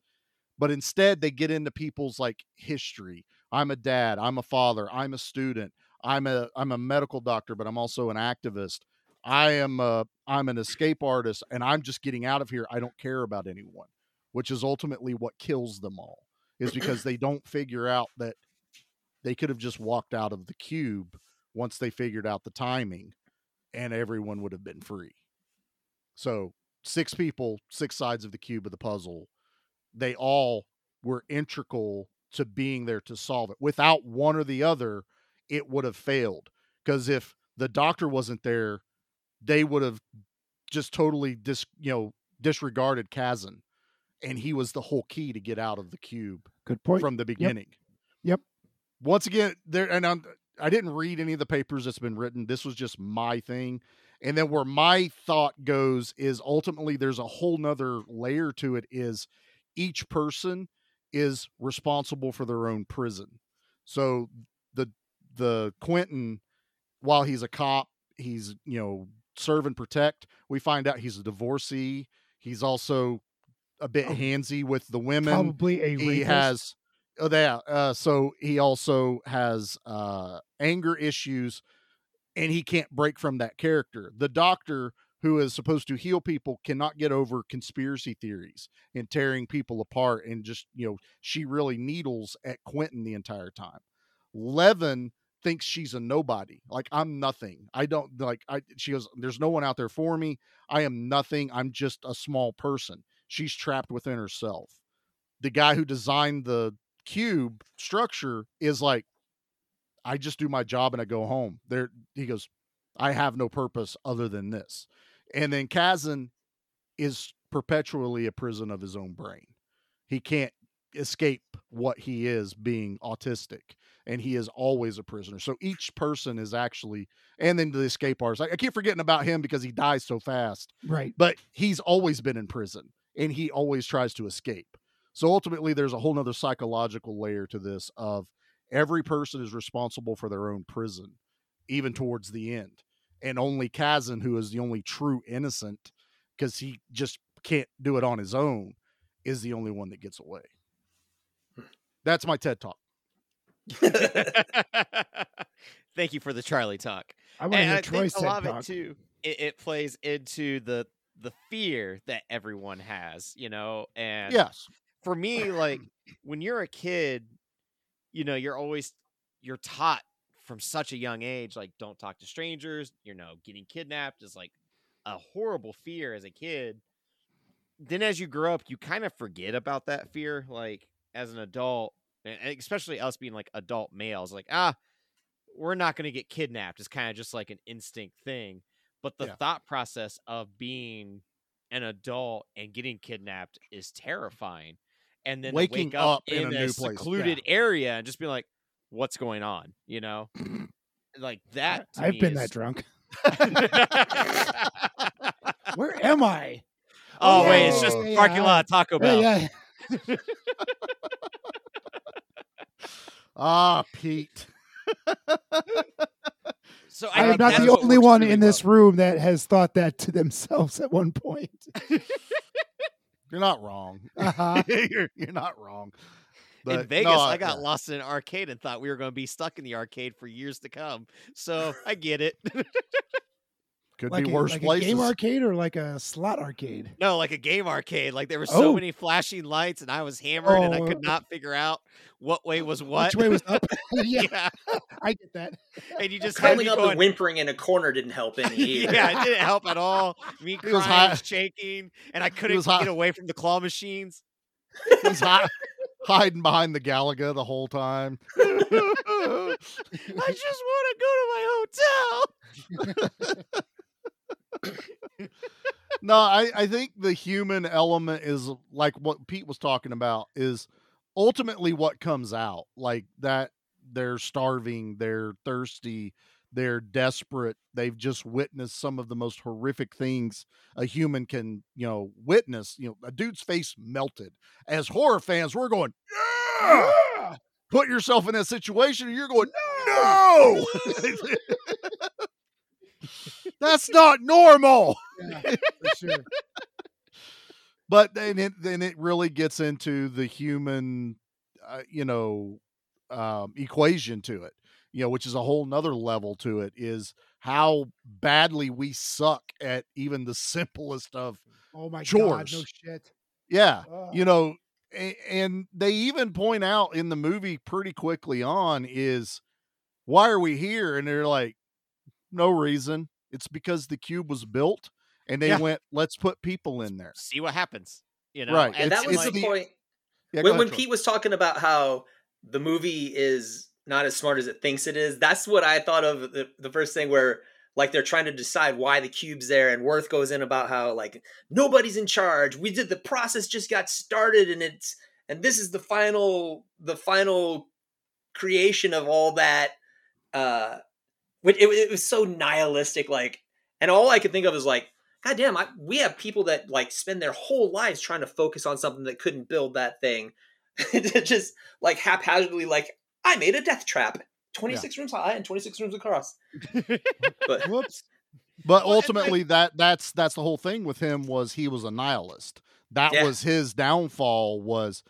But instead, they get into people's like history. I'm a dad. I'm a father. I'm a student. I'm a I'm a medical doctor, but I'm also an activist. I am a I'm an escape artist and I'm just getting out of here. I don't care about anyone, which is ultimately what kills them all. Is because they don't figure out that they could have just walked out of the cube once they figured out the timing and everyone would have been free. So, six people, six sides of the cube of the puzzle, they all were integral to being there to solve it. Without one or the other, it would have failed. Because if the doctor wasn't there, they would have just totally dis you know disregarded Kazan, and he was the whole key to get out of the cube Good point. from the beginning. Yep. Once again, there and I'm, I didn't read any of the papers that's been written. This was just my thing. And then where my thought goes is ultimately there's a whole nother layer to it is each person is responsible for their own prison. So the the Quentin, while he's a cop, he's you know serve and protect. We find out he's a divorcee. He's also a bit Oh. handsy with the women. Probably a he has oh yeah. Uh, so he also has uh, anger issues, and he can't break from that character. The doctor who is supposed to heal people cannot get over conspiracy theories and tearing people apart and just you know she really needles at quentin the entire time. Leaven thinks she's a nobody like i'm nothing. I don't like i she goes there's no one out there for me. I am nothing. I'm just a small person. She's trapped within herself. The guy who designed the cube structure is like i just do my job and i go home there he goes i have no purpose other than this and then Kazan is perpetually a prison of his own brain. He can't escape what he is being autistic, and he is always a prisoner. So each person is actually, and then the escape artist. I, I keep forgetting about him because he dies so fast, Right. but he's always been in prison, and he always tries to escape. So ultimately, there's a whole nother psychological layer to this of every person is responsible for their own prison, even towards the end and only Kazan, who is the only true innocent, because he just can't do it on his own, is the only one that gets away. Hmm. That's my TED talk. Thank you for the Charlie talk. I want to And hear I Troy think a lot of talk. it too. It, it plays into the the fear that everyone has, you know, and Yes. For me, like when you're a kid, you know, you're always you're taught from such a young age, like don't talk to strangers. You know, getting kidnapped is like a horrible fear as a kid. Then as you grow up, you kind of forget about that fear. Like as an adult, and especially us being like adult males, like ah, we're not going to get kidnapped. It's kind of just like an instinct thing. But the Yeah. thought process of being an adult and getting kidnapped is terrifying. And then Waking wake up, up in in, a a, new place, secluded area and just be like, "What's going on?" You know, like that. to I've me been is- that drunk. Where am I? oh yeah, wait, it's just yeah, yeah, parking I- lot Taco Bell. Yeah, yeah. Ah, Pete. So I think am not the only one really in this room that has thought that to themselves at one point. You're not wrong. Uh-huh. you're, you're not wrong. in Vegas, no, I got yeah. lost in an arcade and thought we were going to be stuck in the arcade for years to come. So I get it. Could like be a, worse like places. a game arcade or like a slot arcade. no, like a game arcade. Like there were so Oh. many flashing lights, and I was hammered, and I Oh. could not figure out what way was what. Which way was up? yeah, yeah, I get that. and you just had Curling up going. and whimpering in a corner didn't help any either. yeah, it didn't help at all. Me He was crying, high- shaking, and I couldn't was high- get away from the claw machines. He's hi- hiding behind the Galaga the whole time. I just want to go to my hotel. No, I, I think the human element is like what Pete was talking about is ultimately what comes out. Like that they're starving, they're thirsty, they're desperate. They've just witnessed some of the most horrific things a human can, you know, witness. You know, a dude's face melted. As horror fans, we're going, yeah! Put yourself in that situation and you're going, no! That's not normal. Yeah, for sure. but then it then it really gets into the human uh, you know um equation to it you know which is a whole nother level to it is how badly we suck at even the simplest of Oh my god, Chores. no shit. yeah you know and they even point out in the movie pretty quickly on is why are we here and they're like no reason it's because the cube was built and they Yeah. went let's put people in there See what happens. You know, Right, and It's- that was the the- point yeah, go when, ahead. Pete was talking about how the movie is not as smart as it thinks it is. That's what I thought of the, the first thing where like they're trying to decide why the cube's there, and Worth goes in about how like nobody's in charge. We did the process just got started, and it's and this is the final the final creation of all that. Uh, it, it, it was so nihilistic, like, and all I could think of is like, God damn, I, we have people that like spend their whole lives trying to focus on something that couldn't build that thing. just like haphazardly, like, I made a death trap. 26 rooms high and 26 rooms across. But Whoops. But Well, and, like- ultimately, that that's that's the whole thing with him was he was a nihilist. That Yeah. was his downfall. Was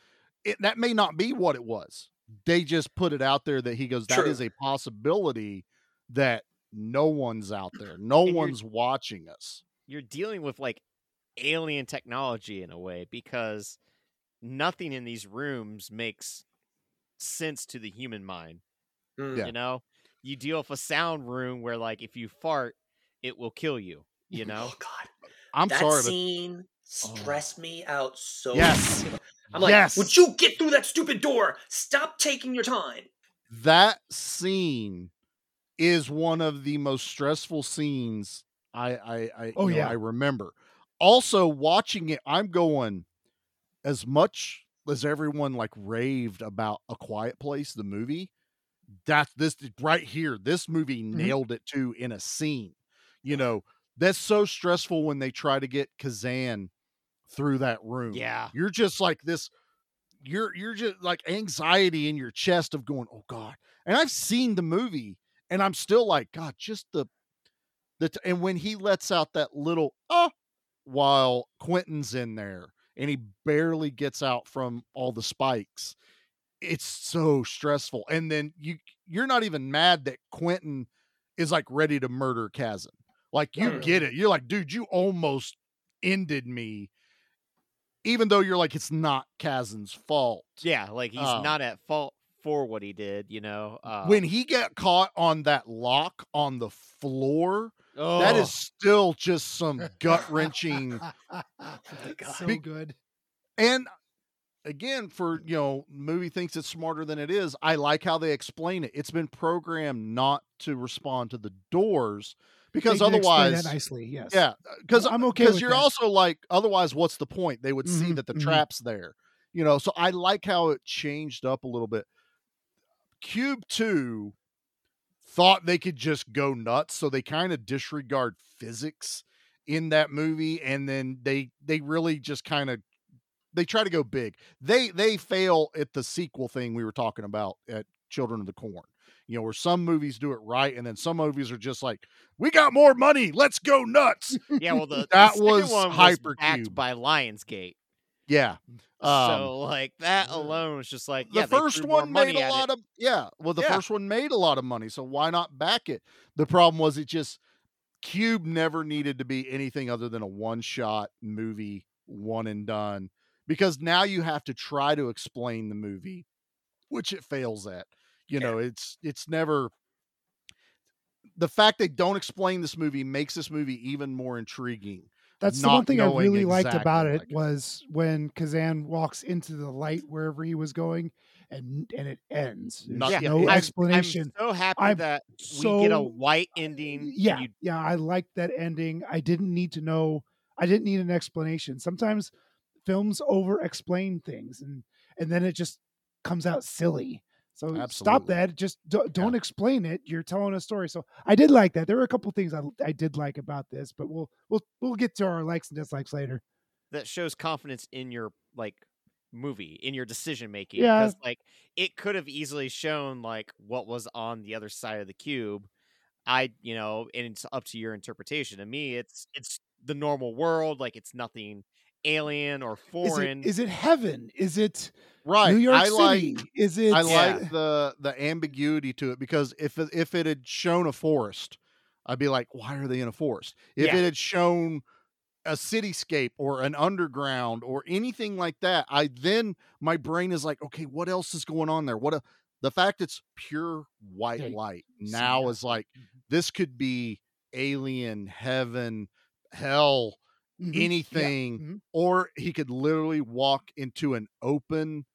it? That may not be what it was. They just put it out there that he goes. That True. is a possibility that no one's out there. No And one's watching us. you're dealing with like alien technology in a way because nothing in these rooms makes sense to the human mind. mm, Yeah. You know, you deal with a sound room where like if you fart, it will kill you. You know, oh god, I'm that sorry, but scene stressed me out so Yes. much. I'm like, Yes. would you get through that stupid door? Stop taking your time. that scene is one of the most stressful scenes I I, I Oh, know, yeah. I remember. Also watching it, I'm going as much as everyone like raved about A Quiet Place, the movie. That's this right here. This movie Mhm. nailed it too in a scene. You know, that's so stressful when they try to get Kazan through that room. yeah, You're just like this. You're you're just like anxiety in your chest of going, oh God. And I've seen the movie, and I'm still like, God, just the the t- and when he lets out that little uh while Quentin's in there and he barely gets out from all the spikes, it's so stressful. And then you you're not even mad that Quentin is like ready to murder Kazan. Like you Right. get it. You're like, dude, you almost ended me. Even though you're like, it's not Kazan's fault. Yeah, like he's Um, not at fault for what he did. You know, uh, when he got caught on that lock on the floor, that oh, is still just some gut wrenching. so Be- good. And again, for you know, movie thinks it's smarter than it is. I like how they explain it. It's been programmed not to respond to the doors because They did explain otherwise, that nicely. Yes. yeah, because I'm okay Because you're that. also like, otherwise, what's the point? They would see Mhm, that the mhm. trap's there, you know. So I like how it changed up a little bit. Cube Two thought they could just go nuts, so they kind of disregard physics in that movie, and then they they really just kind of they try to go big. They they fail at the sequel thing we were talking about at Children of the Corn. You know, where some movies do it right, and then some movies are just like, "We got more money, let's go nuts." yeah. Well, the, the that second was was Hypercube. backed by Lionsgate. Yeah. Um, so like that alone was just like the yeah, they first one made a lot it. of yeah. Well, the Yeah. first one made a lot of money, so why not back it? The problem was it just Cube never needed to be anything other than a one shot movie, one and done. Because now you have to try to explain the movie, which it fails at. You know, it's it's never the fact they don't explain this movie makes this movie even more intriguing. That's the one thing I really liked about it like it. was when Kazan walks into the light wherever he was going, and and it ends. There's Not- no I'm- explanation. I'm so happy I'm that we get a so- white ending. Uh, yeah, You, yeah, I liked that ending. I didn't need to know. I didn't need an explanation. Sometimes films over explain things, and and then it just comes out silly. So stop that. Just don't, don't explain it. You're telling a story. So I did like that. There were a couple things I I did like about this, but we'll we'll we'll get to our likes and dislikes later. that shows confidence in your like movie in your decision making Yeah. because like it could have easily shown like what was on the other side of the cube i you know and it's up to your interpretation to me it's it's the normal world like it's nothing alien or Is foreign it is it heaven? Is it Right. New York I City? like is it? I Yeah. like the the ambiguity to it because if it, if it had shown a forest, I'd be like, why are they in a forest? If Yeah. it had shown a cityscape or an underground or anything like that, I then my brain is like, okay, what else is going on there? What a the fact it's pure white Yeah, light now yeah. is like Mhm. this could be alien, heaven, hell, Mhm. Yeah. anything Mhm. or he could literally walk into an open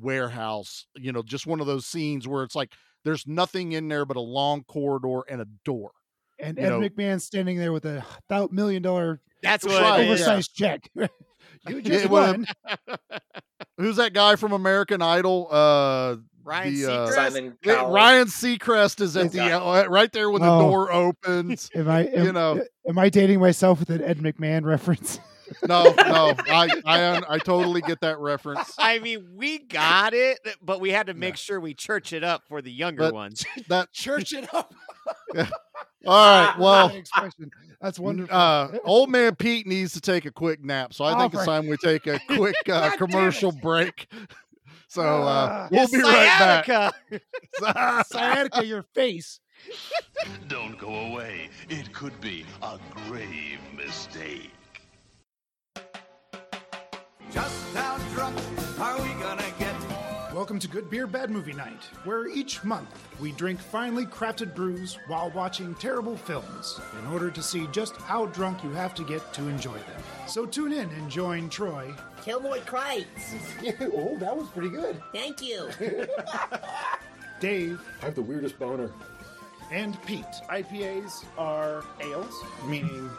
warehouse you know just one of those scenes where it's like there's nothing in there but a long corridor and a door And you Ed know- McMahon standing there with a thou- million dollar that's what Right, yeah. oversized check. you just it would've- won. who's that guy from american idol uh ryan the, uh, Seacrest? Simon Cowell. ryan seacrest is at Is the that- uh, right there when the Oh. door opens Am I? Am, you know. Am I dating myself with an Ed McMahon reference? no no i i i totally get that reference i mean we got it but we had to make sure we church it up for the younger But- ones that Church it up. yeah. all right well That's wonderful. Uh, old man Pete needs to take a quick nap, so I Oh, think it's time we take a quick uh, commercial break. So uh, Ah. we'll be right back. Sciatica. Sciatica, your face. Don't go away. It could be a grave mistake. Just how drunk are we gonna get? Welcome to Good Beer Bad Movie Night, where each month we drink finely crafted brews while watching terrible films in order to see just how drunk you have to get to enjoy them. So tune in and join Troy, Kilroy Kreitz. oh, that was pretty good. Thank you. Dave, I have the weirdest boner. and Pete. IPAs are ales, meaning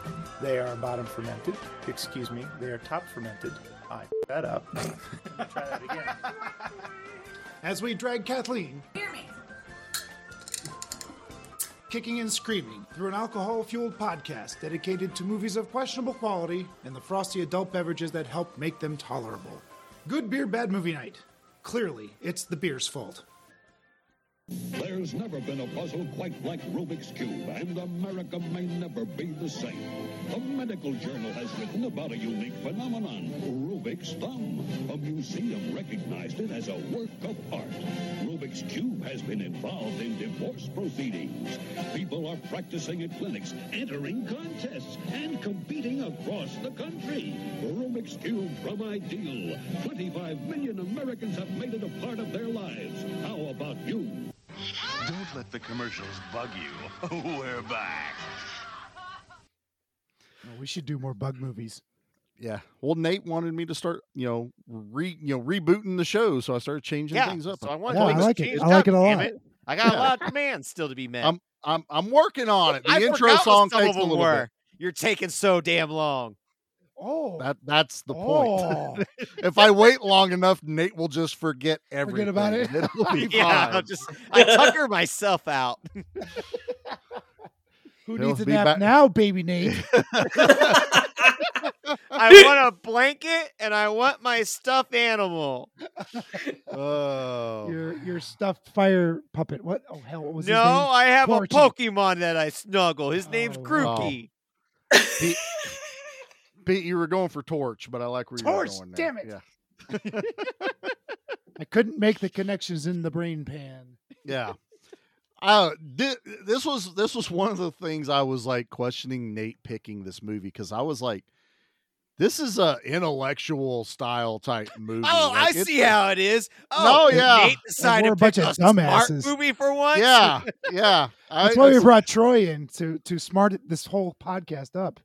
they are bottom fermented. Excuse me, they are top fermented. I f- that up. Try that again. As we drag Kathleen, kicking and screaming through an alcohol fueled podcast dedicated to movies of questionable quality and the frosty adult beverages that help make them tolerable. Good beer, bad movie night. Clearly, it's the beer's fault. There's never been a puzzle quite like Rubik's Cube, and America may never be the same. The medical journal has written about a unique phenomenon, Rubik's Thumb. A museum recognized it as a work of art. Rubik's Cube has been involved in divorce proceedings. People are practicing at clinics, entering contests, and competing across the country. Rubik's Cube from Ideal. 25 million Americans have made it a part of their lives. How about you? Don't let the commercials bug you. We're back. Oh, we should do more bug movies. Yeah. Well, Nate wanted me to start, you know, re you know, rebooting the show, so I started changing Yeah, things up. so I want Yeah, oh, things I like it. I like it a damn lot. it. I got Yeah. a lot of demands still to be met. I'm I'm I'm working on it. The I intro song takes a little were. You're taking so damn long. Oh. That that's the oh. point. if I wait long enough, Nate will just forget everything. Forget about it. and It'll be yeah, fine. I'll just I tucker myself out. Who He'll needs a nap back- now, baby Nate? I want a blanket and I want my stuffed animal. Oh. your your stuffed fire puppet. What? Oh hell, what was no, his name? I have Porgy. a Pokemon that I snuggle. His name's Oh, wow. Grookey. Pete, Pete, you were going for Torch, but I like where you were Torch, going. there. damn it. Yeah. I couldn't make the connections in the brain pan. Yeah. Uh, thi- this was this was one of the things I was like questioning Nate picking this movie because I was like, this is a intellectual style type movie. Oh, Like, I see how it is. Oh, No, yeah. Nate decided we're to a bunch pick of a smart movie for once. Yeah, yeah. That's I, why we brought Troy in to to smart this whole podcast up.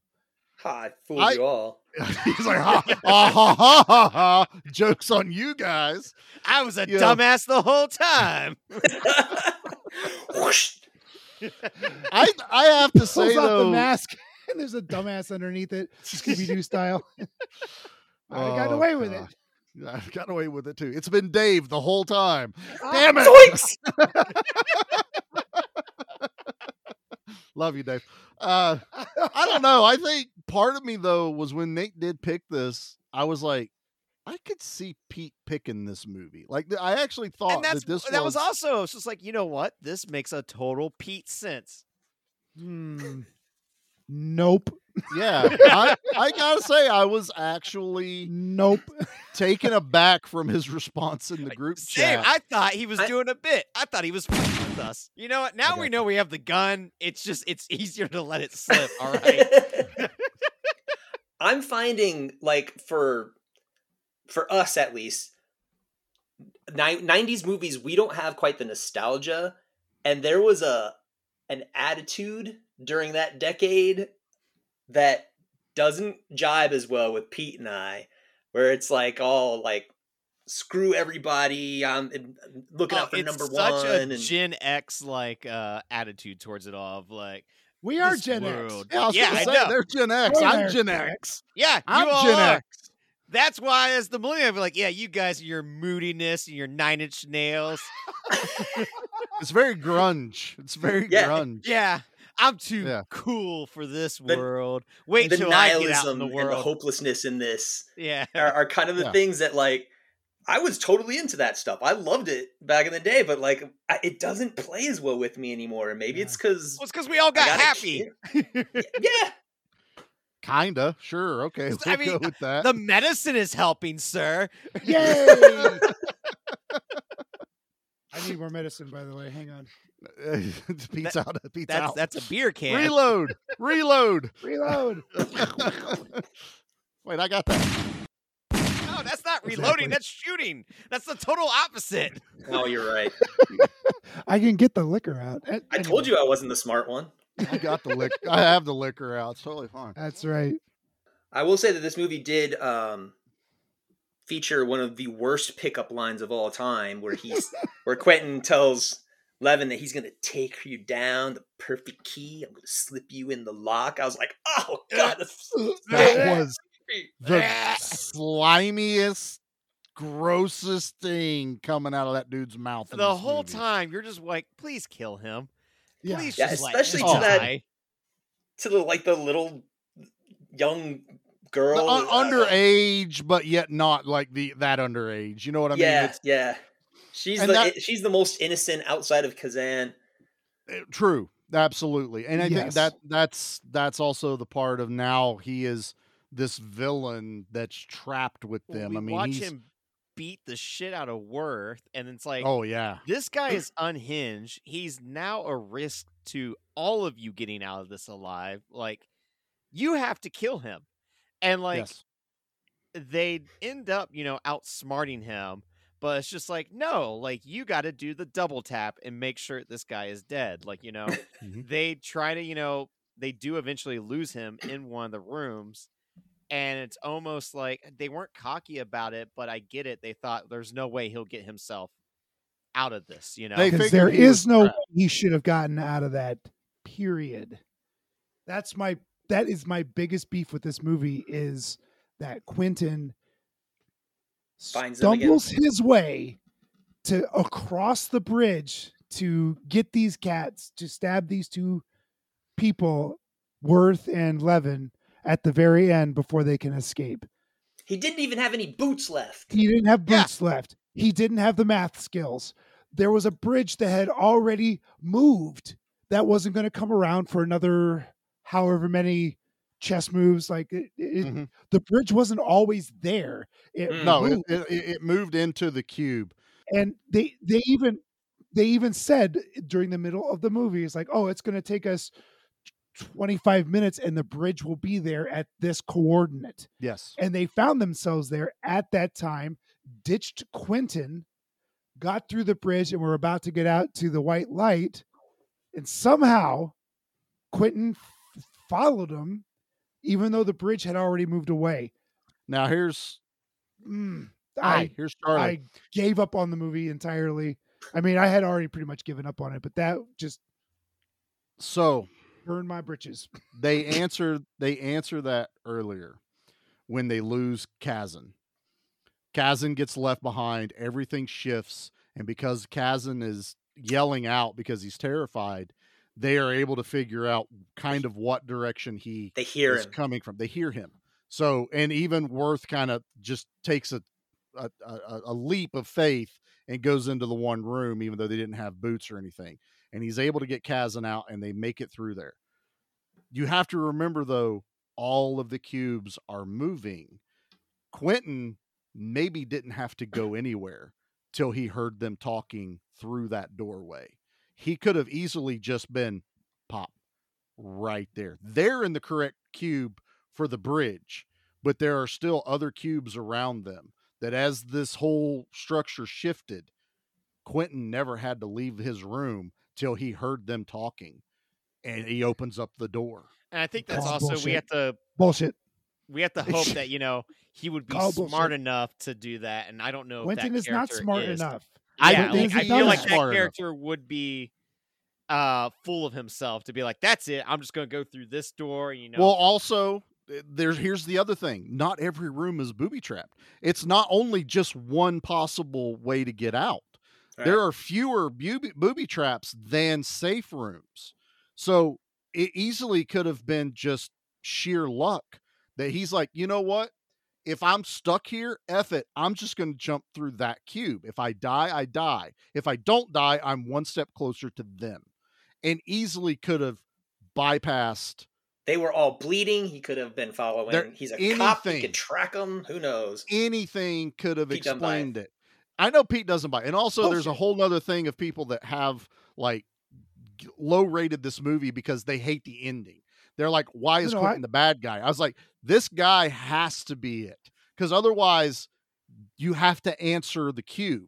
Ha, I fooled I- you all. He's like, ha, ha, ha, ha, ha, ha. Jokes on you guys. I was a Yeah. dumbass the whole time. I I have to Pulls say off though, the mask, and there's a dumbass underneath it, Scooby Doo style. I got Oh, away with it. I've got away with it too. It's been Dave the whole time. Ah, Damn it! Zoinks! Love you, Dave. Uh, I don't know. I think part of me though was when Nate did pick this, I was like, I could see Pete picking this movie. Like I actually thought and that's that this that was also it's just like you know what this makes a total Pete sense. Hmm. Nope. Yeah, I, I gotta say, I was actually Nope. taken aback from his response in the group Same. chat. I thought he was I- doing a bit. I thought he was with us. You know what? Now got we know we have the gun. It's just it's easier to let it slip. All right. I'm finding like for for us at least, ni- '90s movies we don't have quite the nostalgia, and there was a an attitude during that decade that doesn't jibe as well with Pete and I, where it's like all like screw everybody. I'm looking Oh, out for it's number such one. a and Gen X like uh attitude towards it all. Of like We are this Gen X. yeah, I was yeah, gonna I say know. they're Gen X. We're I'm Gen Gen X. Yeah, I'm all Gen are. X. That's why, as the millennial, I'm like, yeah, you guys your moodiness and your nine inch nails. It's very grunge. It's very Yeah. grunge. Yeah, I'm too Yeah. cool for this The- world. Wait the till I get out in the and the hopelessness in this yeah, are, are kind of the Yeah. things that like I was totally into that stuff. I loved it back in the day, but like I, it doesn't play as well with me anymore. And maybe it's because well, it's because we all got got happy. yeah, Kinda. Sure. Okay. We'll I mean, go with that. The medicine is helping, sir. Yay! I need more medicine, by the way. Hang on. Pete's out. Pete's That's out. that's a beer can. Reload. Reload. Reload. Wait, I got that. No, not reloading. Exactly. That's shooting. That's the total opposite. oh, you're right. I can get the liquor out. I told anyway, you I wasn't the smart one. I got the liquor. I have the liquor out. It's totally fine. That's right. I will say that this movie did um, feature one of the worst pickup lines of all time, where he's where Quentin tells Leaven that he's gonna take you down the perfect key. I'm gonna slip you in the lock. I was like, oh god, That was the slimiest, grossest thing coming out of that dude's mouth. The whole movie. time you're just like, please kill him. Yeah. Please Yeah, just let especially him to that- to the like the little young girl The un- uh, underage, but yet not like the that underage. You know what I yeah, mean? It's, yeah. She's And the that- she's the most innocent outside of Kazan. Eh, True, absolutely, and I think that that's that's also the part of now he is this villain that's trapped with them. we I mean, watch him beat the shit out of Worth, and it's like, oh yeah, this guy is unhinged. He's now a risk to all of you getting out of this alive. Like, you have to kill him, and like yes, they end up, you know, outsmarting him. But it's just like, no, like you got to do the double tap and make sure this guy is dead. Like, you know, Mhm. they try to, you know, they do eventually lose him in one of the rooms. And it's almost like they weren't cocky about it, but I get it. They thought there's no way he'll get himself out of this, you know? They because figured there he was is no way he should have gotten out of that. Period. That's my that is my biggest beef with this movie is that Quentin Finds them again. stumbles his way to across the bridge to get these cats to stab these two people, Worth and Leaven, at the very end before they can escape. He didn't even have any boots left. He didn't have Yeah. boots left. He didn't have the math skills. There was a bridge that had already moved that wasn't going to come around for another however many chess moves. Like it, it, Mhm. the bridge wasn't always there. It Mm. no, moved. it, it it moved into the cube. and they they even they even said during the middle of the movie, it's like, oh, it's going to take us 25 minutes and the bridge will be there at this coordinate. Yes, and they found themselves there at that time, ditched Quentin, got through the bridge, and were about to get out to the white light. And somehow Quentin f- followed them, even though the bridge had already moved away. now here's Mm, hi, I, here's Charlie. I gave up on the movie entirely. I mean, I had already pretty much given up on it, but that just so burned my britches. they answer they answer that earlier when they lose Kazan. Kazan gets left behind, everything shifts, and because Kazan is yelling out because he's terrified, they are able to figure out kind of what direction he They hear is him. coming from. They hear him. So and even Worth kind of just takes a a, a a leap of faith and goes into the one room, even though they didn't have boots or anything. And he's able to get Kazan out and they make it through there. You have to remember though, all of the cubes are moving. Quentin maybe didn't have to go anywhere till he heard them talking through that doorway. He could have easily just been pop right there. They're in the correct cube for the bridge, but there are still other cubes around them that as this whole structure shifted, Quentin never had to leave his room till he heard them talking and he opens up the door. And I think that's Call also we have to Bullshit. we have to hope that you know he would be Call smart bullshit. enough to do that. And I don't know. if Quentin that is not smart is. enough. I yeah, like, I feel like smart that enough. character would be uh full of himself to be like, that's it. I'm just gonna go through this door. You know. Well, also there's here's the other thing. Not every room is booby trapped. It's not only just one possible way to get out. There are fewer booby, booby traps than safe rooms. So it easily could have been just sheer luck that he's like, you know what? If I'm stuck here, F it. I'm just going to jump through that cube. If I die, I die. If I don't die, I'm one step closer to them. And easily could have bypassed They were all bleeding. He could have been following. There- He's a cop. He anything. could track them. Who knows? anything could have Pete doesn't buy it. explained it. I know Pete doesn't buy it. And also oh, there's a whole other thing of people that have like low rated this movie because they hate the ending. They're like, why is No, no, I- Quentin the bad guy? I was like, this guy has to be it. Because otherwise you have to answer the cube.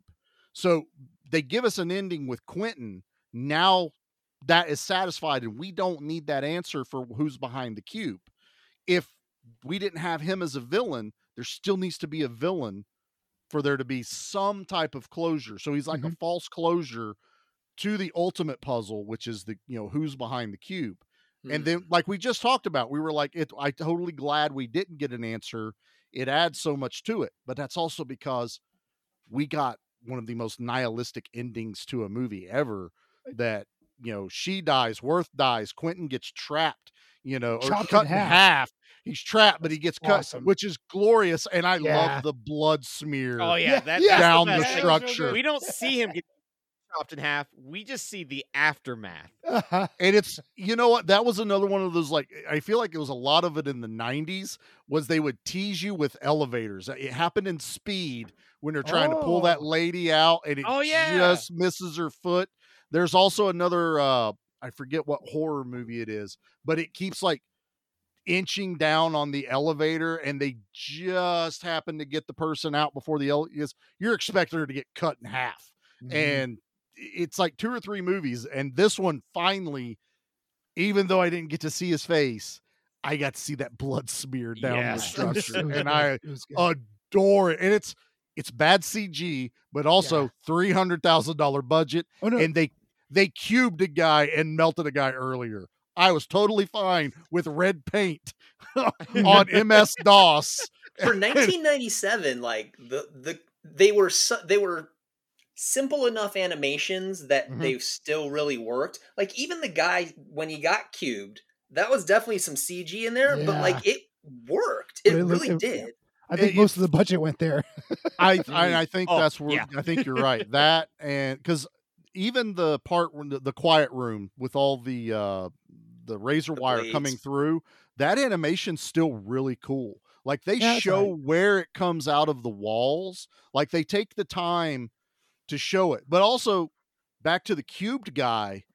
So they give us an ending with Quentin. Now that is satisfied, and we don't need that answer for who's behind the cube. If we didn't have him as a villain, there still needs to be a villain for there to be some type of closure. So he's like a false closure to the ultimate puzzle, which is the you know who's behind the cube. And Mm. then, like we just talked about, we were like, it, I totally glad we didn't get an answer. It adds so much to it, but that's also because we got one of the most nihilistic endings to a movie ever. That you know, she dies, Worth dies, Quentin gets trapped, you know, or Chopped in cut in half. half. He's trapped, but he gets cut, awesome. which is glorious. And I Yeah. love the blood smear. Oh yeah, Yeah, that, yeah. that's Down the, the best. structure. We don't see him get chopped in half. We just see the aftermath. Uh-huh. and it's you know what that was another one of those like i feel like it was a lot of it in the 90s was they would tease you with elevators it happened in speed when they're trying to pull oh. that Oh. lady out and it Oh, yeah. just misses her foot there's also another uh i forget what horror movie it is but it keeps like inching down on the elevator and they just happen to get the person out before the ele- because you're expecting her to get cut in half Mhm. and it's like two or three movies and this one finally even though i didn't get to see his face i got to see that blood smeared down Yes. the structure and i It was good. adore it and it's it's bad cg but also $300000 budget oh no, and they they cubed a guy and melted a guy earlier i was totally fine with red paint on ms dos for 1997 like the the they were su- they were simple enough animations that Mhm. they still really worked like even the guy when he got cubed that was definitely some cg in there but like it worked it it really it- did I think it- most of the budget went there. I I, I think Oh, that's where yeah. I think you're right. That and because even the part when the, the quiet room with all the uh the razor The wire coming through, that animation's still really cool. Like they Yeah, show right. where it comes out of the walls. Like they take the time to show it. But also back to the cubed guy,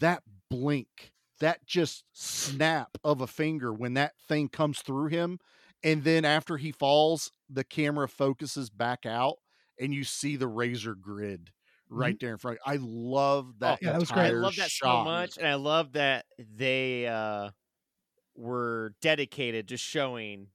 that blink, that just snap of a finger when that thing comes through him and then after he falls the camera focuses back out and you see the razor grid right there in front i love that yeah, that was great. I love that shot. so much, and I love that they uh, were dedicated to showing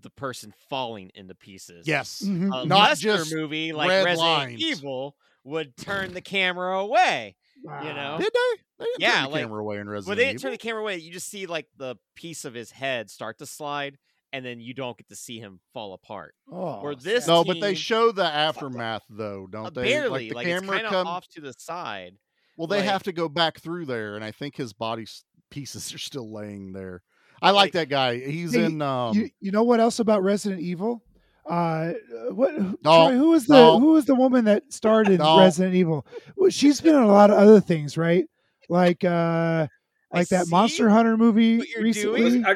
the person falling into pieces. yes Mhm. a Not Lester just movie like red Resident lines. Evil would turn the camera away. Wow. know? did they they didn't Yeah, turn the like- camera away in resident evil. Well, they didn't Evil. turn the camera away. You just see like the piece of his head start to slide, and then you don't get to see him fall apart. Oh, Or this sad. no but they show the aftermath though Uh, don't they barely, like the like, camera kind of off to the side. well they like- have to go back through there and i think his body pieces are still laying there i like Like- that guy he's Hey, in um you, you know what else about Resident Evil? Uh, what? No, Troy, who was the no. who was the woman that starred in No. Resident Evil? Well, she's been in a lot of other things, right? Like uh, I like that see Monster Hunter movie recently. doing.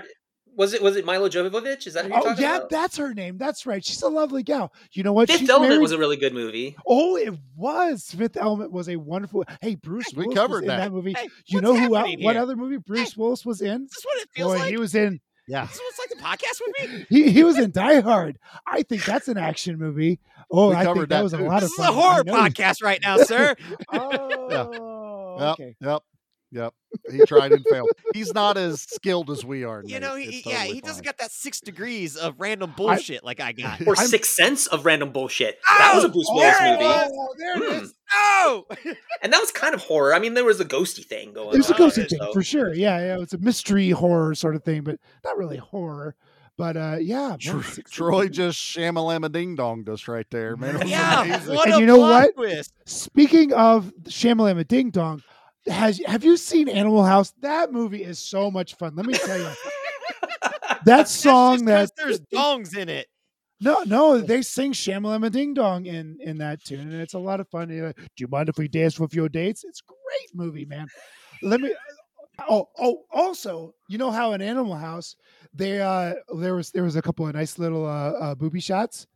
Was, it was it Milla Jovovich? Is that who you're Oh talking yeah, about? that's her name. That's right. She's a lovely gal. You know what? Fifth She's Element married- was a really good movie. Oh, it was. Fifth Element was a wonderful. Hey, Bruce We Willis covered was in that. that movie. Hey, you what's know who? el- What other movie Bruce Willis was in? Is this what it feels Boy, like? he was in. yeah This is what's like the podcast with me. He he was in Die Hard. I think that's an action movie. Oh, We I think that, that was a too. lot This of is fun. a horror I know you- podcast right now, sir. Oh, Yep, okay. yep, yep. He tried and failed. He's not as skilled as we are. you Nate. know, It's he, yeah, totally he doesn't fine. got that six degrees of random bullshit like I got. Or I'm- Sixth Sense of random bullshit. that was a Oh, Bruce Willis movie. was. Oh, there it Hmm. is. Oh, And that was kind of horror. I mean, there was a ghosty thing going It was a on. ghosty so- thing for sure. Yeah, yeah. It's a mystery horror sort of thing, but not really horror. But uh, yeah, man, Tro- Troy Sense. just shamalama ding donged us right there, man. Yeah. What And a you know what? twist. Speaking of Shamalama Ding Dong, has have you seen Animal House? That movie is so much fun. Let me tell you, that song that there's dongs in it. no, no, they sing Shamalama Ding Dong in in that tune, and it's a lot of fun. Like, Do you mind if we dance with your dates? It's a great movie, man. Let me. Oh, oh, also, you know how in Animal House they uh there was there was a couple of nice little uh, uh booby shots.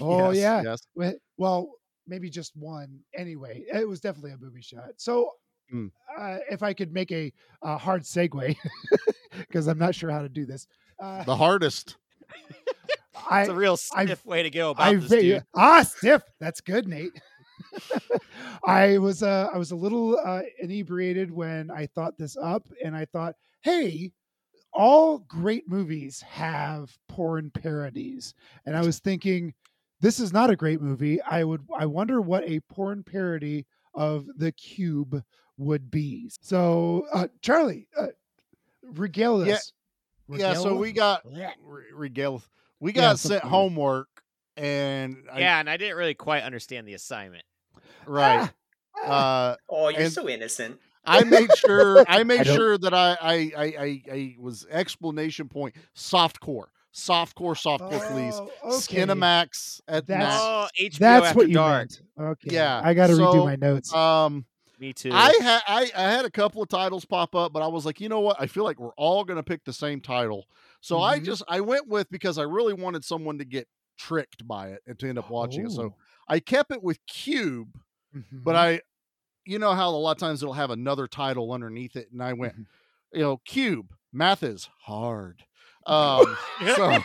Oh, Yes, yeah. yes. Well- Well, maybe just one. Anyway, it was definitely a booby shot. So, Mm. uh, if I could make a, uh hard segue, because I'm not sure how to do this, uh, The hardest. I It's a real I- stiff way to go about I this, dude. ah stiff. That's good, Nate. I was uh, I was a little uh, inebriated when I thought this up, and I thought, hey, all great movies have porn parodies, and I was thinking, this is not a great movie. I would I wonder what a porn parody of the Cube would be. So, uh, Charlie, uh, regale Yeah, us. Yeah, so we got Blech. re- regale. We got something sent weird. homework, and I, Yeah, and I didn't really quite understand the assignment. right. Ah, Uh, Oh, you're so innocent. I made sure I I made don't- sure that I I, I I I was explanation point softcore. Softcore, softcore, please. Oh, okay. Skinamax at That's- Max. Oh, HBO That's After what you Dark. meant. Okay. Yeah, I got to so, redo my notes. Um Me too. I had I, I had a couple of titles pop up, but I was like, you know what? I feel like we're all gonna pick the same title. So I Mhm. just I went with because I really wanted someone to get tricked by it and to end up watching it. So Oh. I kept it with Cube, but Mhm. I you know how a lot of times it'll have another title underneath it, and I went, Mhm. you know, Cube, math is hard. Um so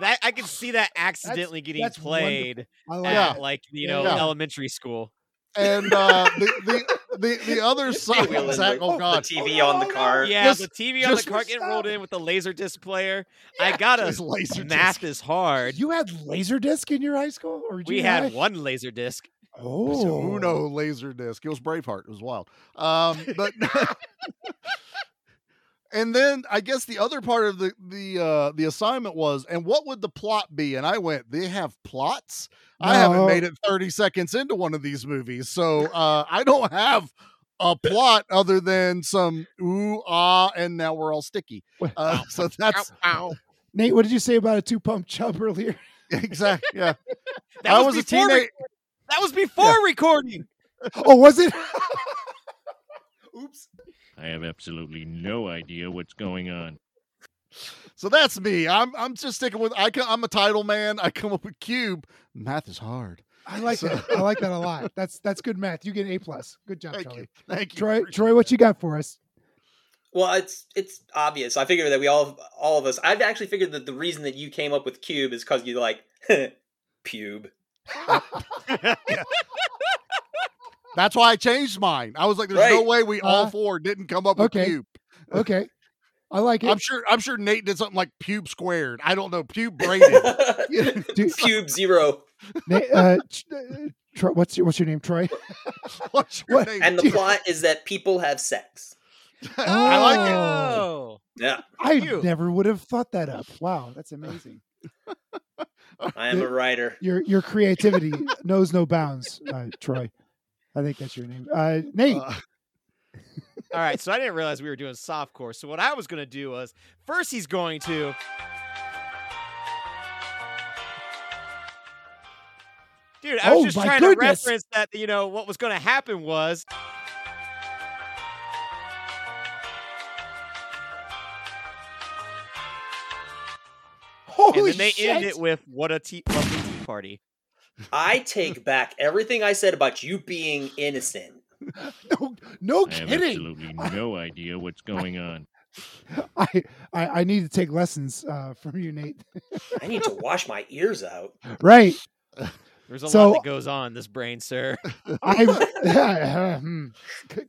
that I can see that accidentally getting that's played I at like Yeah. like you know yeah. elementary school. and uh the the the, the other side Wheeling Zach, the, oh the. TV on the car. Yeah, Just- the TV on the just- car getting rolled in with the laser disc player. I got a Just laser math disc. is hard. You had Laserdisc in your high school, or We had high? one laser disc. Oh, It's a Uno laser disc. It was Braveheart. It was wild. Um, but and then I guess the other part of the the uh, the assignment was, and what would the plot be? And I went, they have plots. I haven't made it thirty seconds into one of these movies, so uh, I don't have a plot other than some ooh ah, and now we're all sticky. Uh, so that's Nate, what did you say about a two pump chub earlier? exactly yeah. That I was, was a before teenage. rec- that was before recording. oh, was it? Oops. I have absolutely no idea what's going on. So that's me. I'm I'm just sticking with I come, I'm a title man. I come up with cube. Math is hard. I like So- that. I like that a lot. That's that's good math. You get an A plus. Good job, Thank Charlie. you. Thank you. Troy, Troy, what you got for us? Well, it's it's obvious. I figured that we all all of us. I've actually figured that the reason that you came up with cube is because you like pube. That's why I changed mine. I was like, there's no way we all Uh, four didn't come up with okay. cube. Okay, I like it. I'm sure I'm sure Nate did something like pube squared. I don't know, pube braided. Dude, Cube zero. Na- uh, uh, Troy, what's your what's your name, Troy? What's your What? name? And the plot is that people have sex. I like it. Oh, Yeah, I Cute. never would have thought that up. Wow, that's amazing. I am a writer. Your your creativity knows no bounds, uh, Troy. I think that's your name. Uh, Nate. Uh, all right. So I didn't realize we were doing softcore. So what I was going to do was first he's going to. Dude, I was Oh, just trying to reference that. You know what was going to happen was. Holy shit. and then they shit! end it with what a tea, lovely tea party. I take back everything I said about you being innocent. no, no I have absolutely no idea what's going on. I, I I need to take lessons uh, from you, Nate. I need to wash my ears out. right. There's a So- lot that goes on in this brain, sir. I'm. hmm,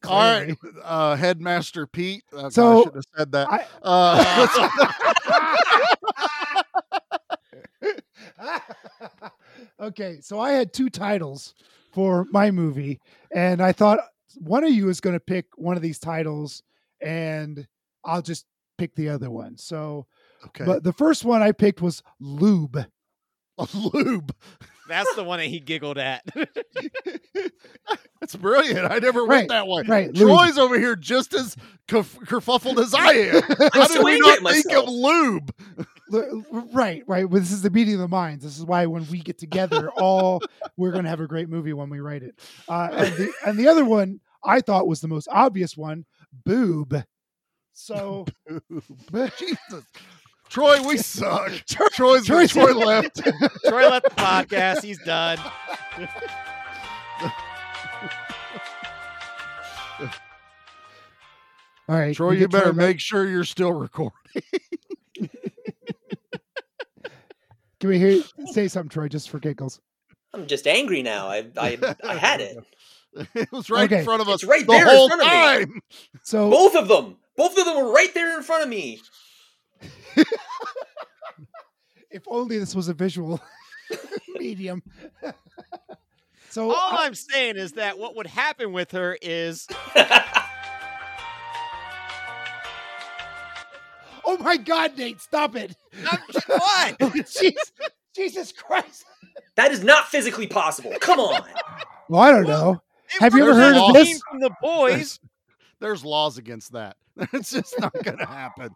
all right, uh, Headmaster Pete. Uh, So, I should have said that. I- Uh, okay, so I had two titles for my movie, and I thought one of you is going to pick one of these titles, and I'll just pick the other one. So, okay, but the first one I picked was Lube. lube. That's the one that he giggled at. That's brilliant. I never Right, went that way. right, lube. Troy's over here just as kerf- kerfuffled as I am. How I'm did we swinging not think myself. of lube? L- Right, right. Well, this is the meeting of the minds. This is why when we get together, all we're going to have a great movie when we write it. Uh, and the and the other one I thought was the most obvious one, boob. So Jesus. Troy, we suck. Troy- Troy's Troy's- Troy left. Troy left the podcast. He's done. all right, Troy, you get Troy better back. make sure you're still recording. Can we hear say something, Troy, just for giggles? I'm just angry now. I I, I had it. It was right Okay. in front of us It's right the there in whole front of me. time. So Both of them. Both of them were right there in front of me. if only this was a visual medium. so All I- I'm saying is that what would happen with her is oh my God, Nate, stop it! I'm- what? Jeez, Jesus Christ! That is not physically possible. Come on. Well, I don't know. Have you ever heard of this? from the boys. There's laws against that. It's just not going to happen.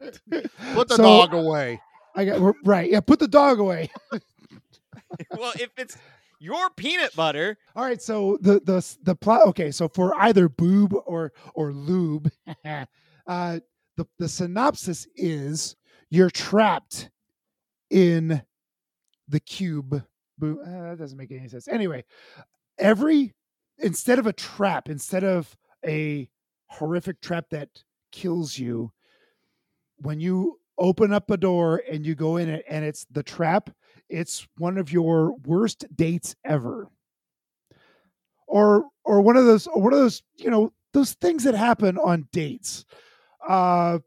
Put the So- dog away. I got right. Yeah, put the dog away. well, if it's your peanut butter, All right, so the the the plot. Okay, so for either boob or or lube, uh, the the synopsis is you're trapped in the cube. Boo- uh, that doesn't make any sense. Anyway, every instead of a trap, instead of a horrific trap that kills you, when you open up a door and you go in it and it's the trap, it's one of your worst dates ever. Or or one of those or one of those, you know, those things that happen on dates. Uh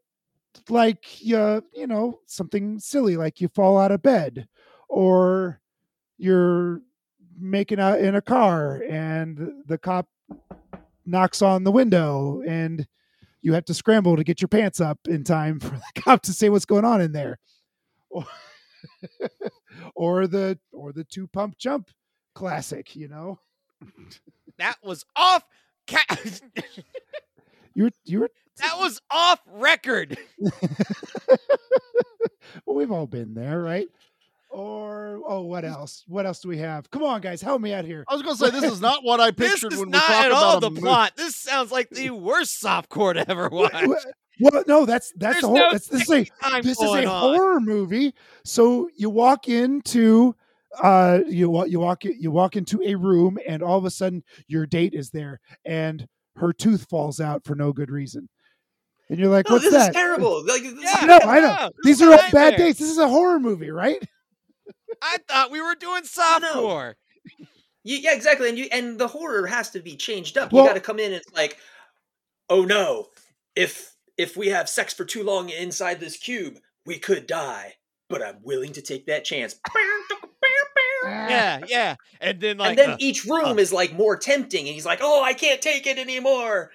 like uh, you know, something silly like you fall out of bed or you're making out in a car and the cop knocks on the window and you have to scramble to get your pants up in time for the cop to say what's going on in there or, or the or the two pump jump classic you know that was off. Ca- you were you were that was off record. well we've all been there right or oh what else what else do we have come on guys help me out here I was going to say, this is not what I This pictured is when we not talk at about all the movie. plot. This sounds like the worst softcore to ever watch. Well, well, no, that's that's There's the whole. no that's, this is a time this is a on. horror movie. So you walk into uh you wa- you walk you walk into a room and all of a sudden your date is there and her tooth falls out for no good reason. And you're like, No, what's this that? is terrible. Like, this is I know, I know. Yeah, These this are all a bad nightmare. dates. This is a horror movie, right? I thought we were doing softcore. You, yeah, exactly. And you and the horror has to be changed up. Well- you got to come in. and It's like, oh no, if if we have sex for too long inside this cube, we could die. But I'm willing to take that chance. Yeah, yeah. And then like and then uh, each room is like more tempting, and he's like, "Oh, I can't take it anymore."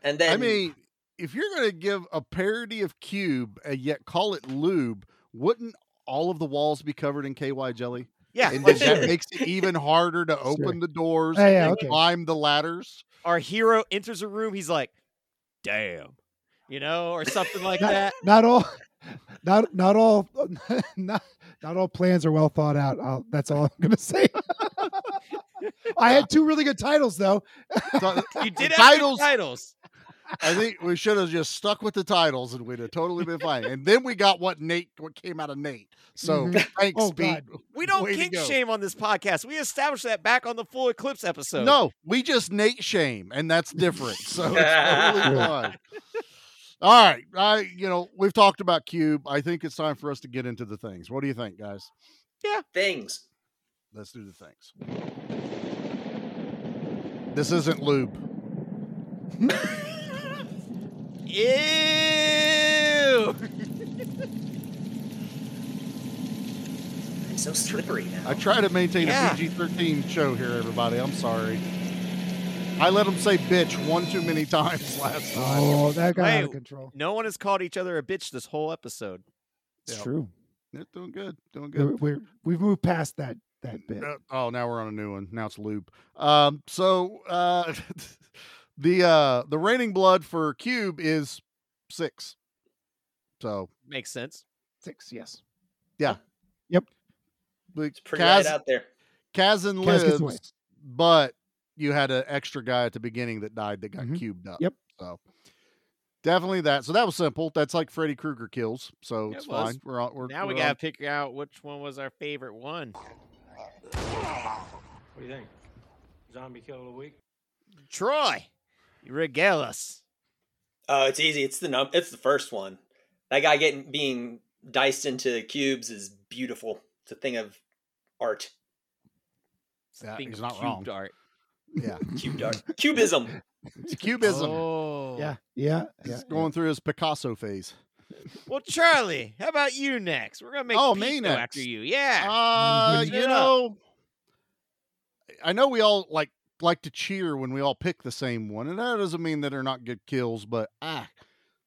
And then I mean, if you're going to give a parody of Cube and yet call it lube, wouldn't all of the walls be covered in KY jelly? yeah, And for that sure. makes it even harder to open the doors Yeah, yeah, and okay. climb the ladders. our hero enters a room, he's like, "Damn," you know, or something like not, that. not all not not all not not all plans are well thought out. I'll, that's all I'm gonna say. I had two really good titles though. So, You did have titles. titles. Titles. I think we should have just stuck with the titles and we'd have totally been fine. And then we got what Nate, what came out of Nate. So Mhm. thanks, Oh, Pete. God. We don't Way kink shame on this podcast. We established that back on the full eclipse episode. No, we just Nate shame, and that's different. So it's totally fine. All right, I you know we've talked about Cube. I think it's time for us to get into the things. What do you think, guys? Yeah. Things. Let's do the things. This isn't lube. Ew. It's so slippery now. I try to maintain Yeah. a PG-13 show here, everybody. I'm sorry. I let them say bitch one too many times last time. Oh, that got out of control. No one has called each other a bitch this whole episode. It's Yep. true. They're doing good, doing We're, good. we're we've moved past that that bit. Uh, oh, now we're on a new one. Now it's lube. Um, so uh, the uh, the raining blood for Cube is six. So Makes sense. Six, yes. Yeah. Yep. It's Pretty right out there. Kazan Kaz gets lives, but you had an extra guy at the beginning that died that got Mhm. cubed up. Yep. So definitely that. So that was simple. That's like Freddy Krueger kills. So Yeah, it's was. fine. We're on. We're, Now we we're gotta on- figure out which one was our favorite one. What do you think? Zombie kill of the week? Troy, you regale us. Oh, it's easy. It's the num. It's the first one. That guy getting being diced into cubes is beautiful. It's a thing of art. Yeah, Being he's not cubed wrong. art. Yeah, Cubed art. Cubism. it's cubism. Oh. Yeah, yeah, yeah. He's going through his Picasso phase. Well, Charlie, how about you next? We're gonna make Oh, Pete me go after you. Yeah. Uh, you it up. know, I know we all like like to cheer when we all pick the same one, and that doesn't mean that they're not good kills, but ah,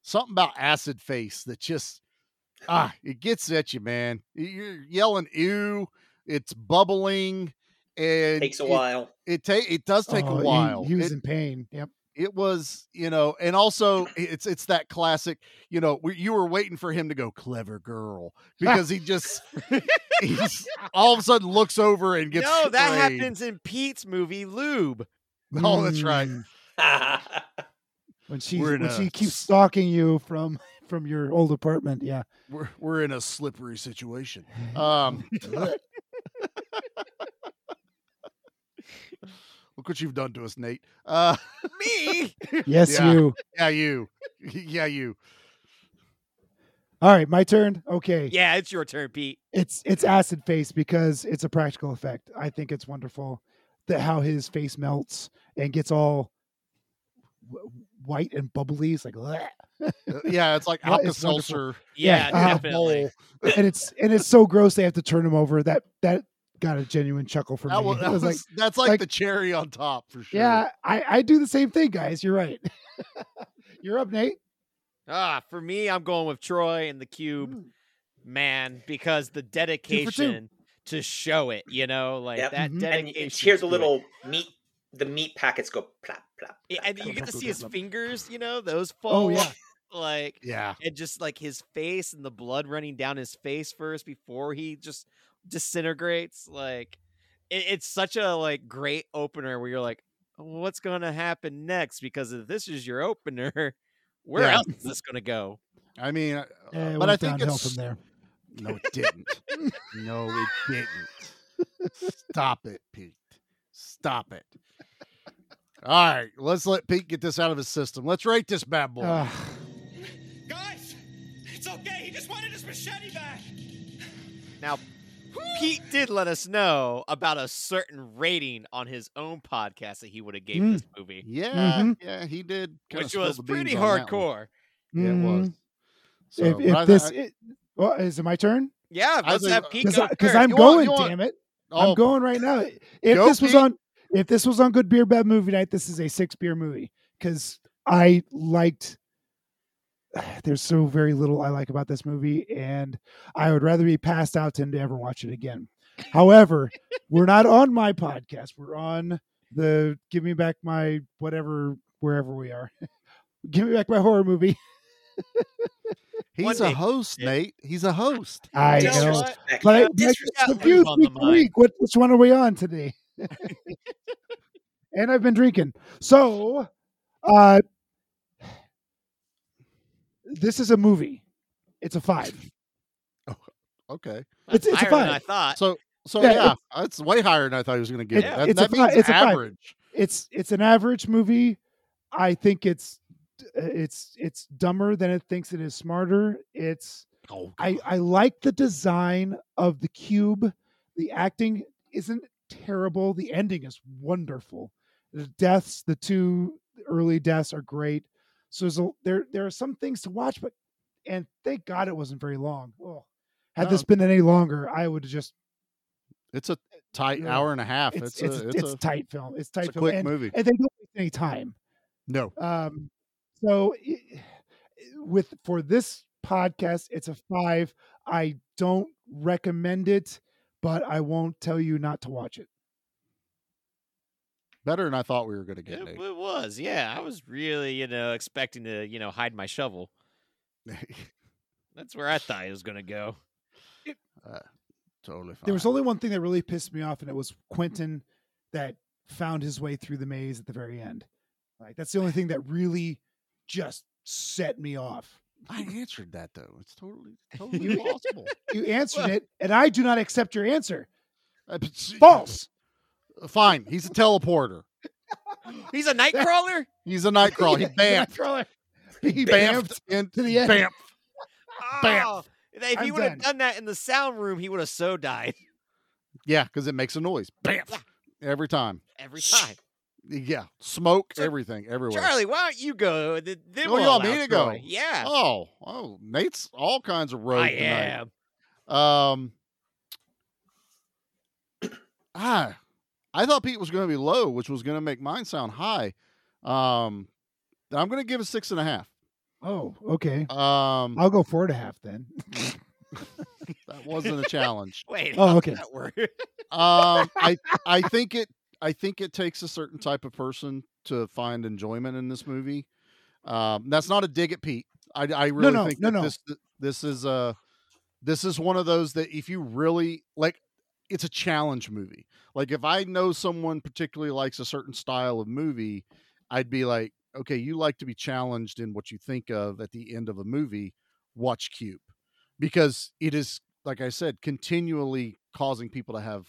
something about acid face that just ah, it gets at you, man. You're yelling ew. it's bubbling, and Takes a it- while. It take it does take Oh, a he- while. He, was It- in pain. Yep. It was you know and also it's it's that classic you know we, you were waiting for him to go clever girl because he just he's all of a sudden looks over and gets no, that happens in Pete's movie Lube. oh that's right Mm, When she when a she keeps stalking you from from your old apartment. Yeah. we're, we're in a slippery situation um look what you've done to us nate uh Me? Yes, yeah, you. yeah you yeah you All right, my turn. Okay. Yeah, it's your turn, Pete. It's it's acid face because it's a practical effect. I think it's wonderful that how his face melts and gets all w- white and bubbly. It's like, "Bleh." Uh, yeah it's like Yeah, it's alka-seltzer Yeah, uh, definitely. and it's and it's so gross they have to turn him over. That that got a genuine chuckle from that me. was, that was was- like, that's like, like- the cherry on top for sure yeah, I I do the same thing, guys. You're right. You're up, Nate. Ah, for me, I'm going with Troy and the Cube, man, because the dedication to show it, you know, like Yep. that And dedication. you hear the little meat, the meat packets go plop plop. Yeah, and you get to see his fingers, you know, those fall. Oh, yeah. Like, yeah and just like his face and the blood running down his face first before he just disintegrates. Like, it, it's such a like great opener where you're like, what's going to happen next? Because if this is your opener, where Yeah. else is this going to go? I mean, uh, it but I think downhill it's from there. no, it didn't. no, it didn't. Stop it, Pete. Stop it. All right, let's let Pete get this out of his system. Let's rate this bad boy. Uh, Guys, it's okay. He just wanted his machete back. Now, Pete did let us know about a certain rating on his own podcast that he would have gave Mm. this movie, yeah, Mhm. yeah, he did, which was pretty on that hardcore. Yeah, it was. mm, So, if if I- this, I- it, well, is it my turn? Yeah, let's have Pete Because go because. I'm You going. want- damn it. oh, I'm going right now. If Go, this was on, if this was on Good Beer Bad Movie Night, this is a six beer movie because I liked. There's so very little I like about this movie, and I would rather be passed out than to ever watch it again. However, we're not on my podcast. We're on the Give Me Back My whatever wherever we are. Give me back my horror movie. He's One a day- host, Yeah. Nate. He's a host. I know know, but I, I disrespect just Luke confused on week week. What which one are we on today? and I've been drinking. So, uh, this is a movie. It's a five. Oh, okay. That's It's- it's a higher than I thought. So so Yeah, yeah, it's way higher than I thought he was going to get. It- it. That, it's a that fi- means it's a five. average. It's it's an average movie. I think it's uh, it's it's dumber than it thinks it is smarter. It's Oh, I I like the design of the cube. The acting isn't terrible. The ending is wonderful. The deaths, the two early deaths are great. So there's a, there there are some things to watch, but and thank God it wasn't very long. Oh, had this been any longer, I would have just it's a tight Yeah. hour and a half. it's It's, a it's, it's, a, tight film. It's tight it's a film, quick and, movie. and they don't waste any time. No, Um, so with for this podcast, it's a five. I don't recommend it, but I won't tell you not to watch it. Better than I thought we were going to get. It, it was, yeah. I was really, you know, expecting to, you know, hide my shovel. That's where I thought it was going to go. uh, totally fine. There was only one thing that really pissed me off, and it was Quentin that found his way through the maze at the very end. Like that's the only thing that really just set me off. I answered that though. It's totally totally possible. You answered it, and I do not accept your answer. Uh, False. Fine. He's a teleporter. He's a night crawler? He's a night crawler. He bamfed. Nightcrawler. He bamfed into the end. Bamf. Bam. Oh, if he would have done. that in the sound room, he would have so died Yeah, because it makes a noise. Bamf. Every time. every time. Yeah. Smoke, So, everything, everywhere. Charlie, why don't you go? Then Oh, we'll you want me to go? Yeah, Oh, oh, Nate's all kinds of road I tonight. am. Um, ah, I thought Pete was going to be low, which was going to make mine sound high. Um, I'm going to give it six and a half. Oh, okay. Um, I'll go four and a half then. That wasn't a challenge. Wait. Oh, okay. that work? Um, I I think it I think it takes a certain type of person to find enjoyment in this movie. Um, that's not a dig at Pete. I, I really no, think no, that no. this this is a this is one of those that if you really like, it's a challenge movie. Like if I know someone particularly likes a certain style of movie, I'd be like, okay, you like to be challenged in what you think of at the end of a movie. Watch Cube because it is like I said, continually causing people to have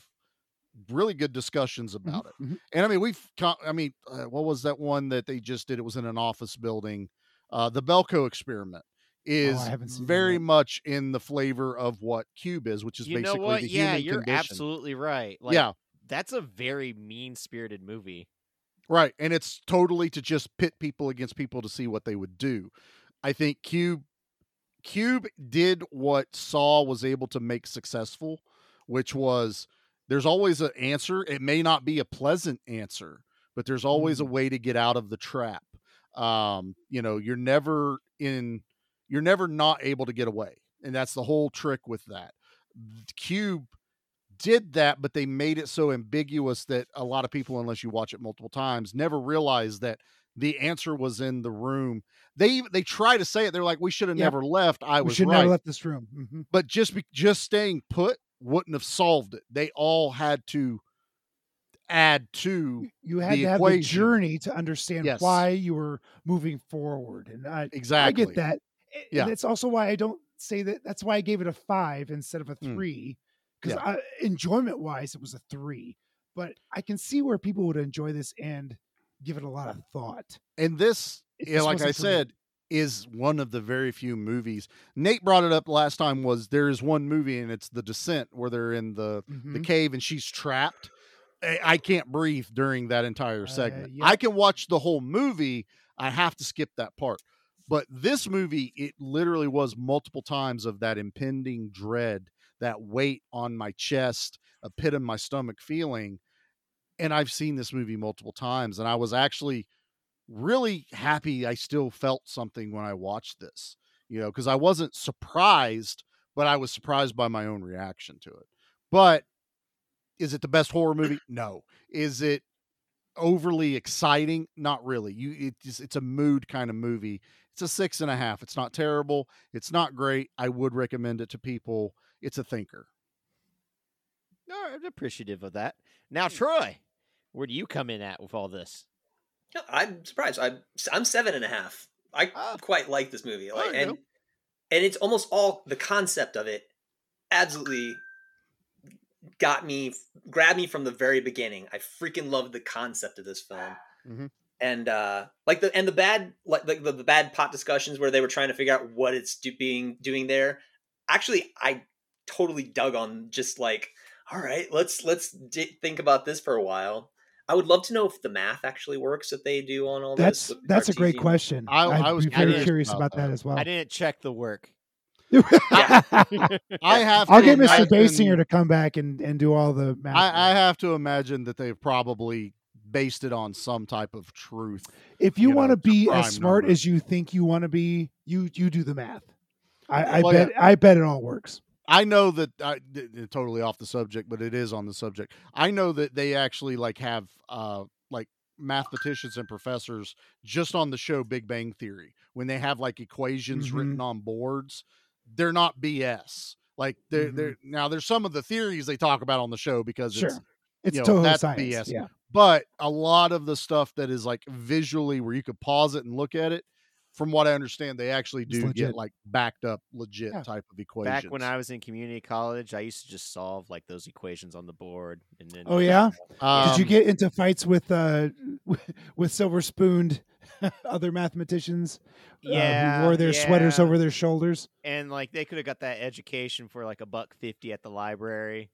really good discussions about it. mhm. And I mean, we've, I mean, uh, what was that one that they just did? It was in an office building. Uh, the Belko experiment is Oh, seen that very much in the flavor of what Cube is, which is you basically the Yeah, human you're condition. absolutely right. Like, Yeah. That's a very mean spirited movie. Right. And it's totally to just pit people against people to see what they would do. I think Cube Cube did what Saw was able to make successful, which was there's always an answer. It may not be a pleasant answer, but there's always a way to get out of the trap. Um, you know, you're never in you're never not able to get away. And that's the whole trick with that. Cube did that, but they made it so ambiguous that a lot of people, unless you watch it multiple times, never realize that the answer was in the room. They they try to say it. They're like, "We should have Yep. never left." I we was should right, never left this room. Mhm. but just be, just staying put wouldn't have solved it. They all had to add to You had the to have equation. the journey to understand Yes. why you were moving forward, and I I Exactly. get that. A- Yeah. that's also why I don't say that. That's why I gave it a five instead of a Mm. three, because Yeah. enjoyment wise, it was a three. But I can see where people would enjoy this and give it a lot of thought. And this, yeah, just like I wasn't me. said, is one of the very few movies. Nate brought it up last time. Was there is one movie and it's The Descent where they're in the the Mhm. cave and she's trapped. I can't breathe during that entire segment. yep. I can watch the whole movie. I have to skip that part. But this movie, it literally was multiple times of that impending dread, that weight on my chest, a pit in my stomach feeling. And I've seen this movie multiple times, and I was actually really happy I still felt something when I watched this, you know, because I wasn't surprised, but I was surprised by my own reaction to it. But is it the best horror movie? No. Is it overly exciting? Not really. You it's it's a mood kind of movie. It's a six and a half. It's not terrible. It's not great. I would recommend it to people. It's a thinker. No, I'm appreciative of that. Now, Troy, where do you come in at with all this? No, I'm surprised. I'm I'm seven and a half. I Ah. quite like this movie. Like there and go. and it's almost all the concept of it absolutely got me grabbed me from the very beginning. I freaking loved the concept of this film. Mhm. And uh like the and the bad like the, the, the bad pot discussions where they were trying to figure out what it's do, being doing there. Actually, I totally dug on just like all right, let's let's di- think about this for a while. I would love to know if the math actually works that they do on all That's this. with that's a great question. I- I'd I was be very curious curious about about that, that. as well. I didn't check the work. I have I'll to get Mr. imagine- Basinger to come back and, and do all the math. I, I have to imagine that they've probably based it on some type of truth. if you, you want to be as smart number. as you think you want to be, you you do the math. I, I Well, bet I bet it all works. I know that I d- totally off the subject, but it is on the subject. I know that they actually like have uh like mathematicians and professors just on the show Big Bang Theory when they have like equations Mm-hmm. written on boards. They're not BS. Like they're Mhm. they're now there's some of the theories they talk about on the show because Sure. it's It's you know, total that's science. BS. Yeah. But a lot of the stuff that is like visually where you could pause it and look at it, from what I understand, they actually do get like backed up legit Yeah. type of equations. Back when I was in community college, I used to just solve like those equations on the board, and then Oh yeah. Did you Um, get into fights with uh with silver spooned other mathematicians? uh, Yeah, who wore their sweaters over their shoulders. and like they could have got that education for like a buck fifty at the library.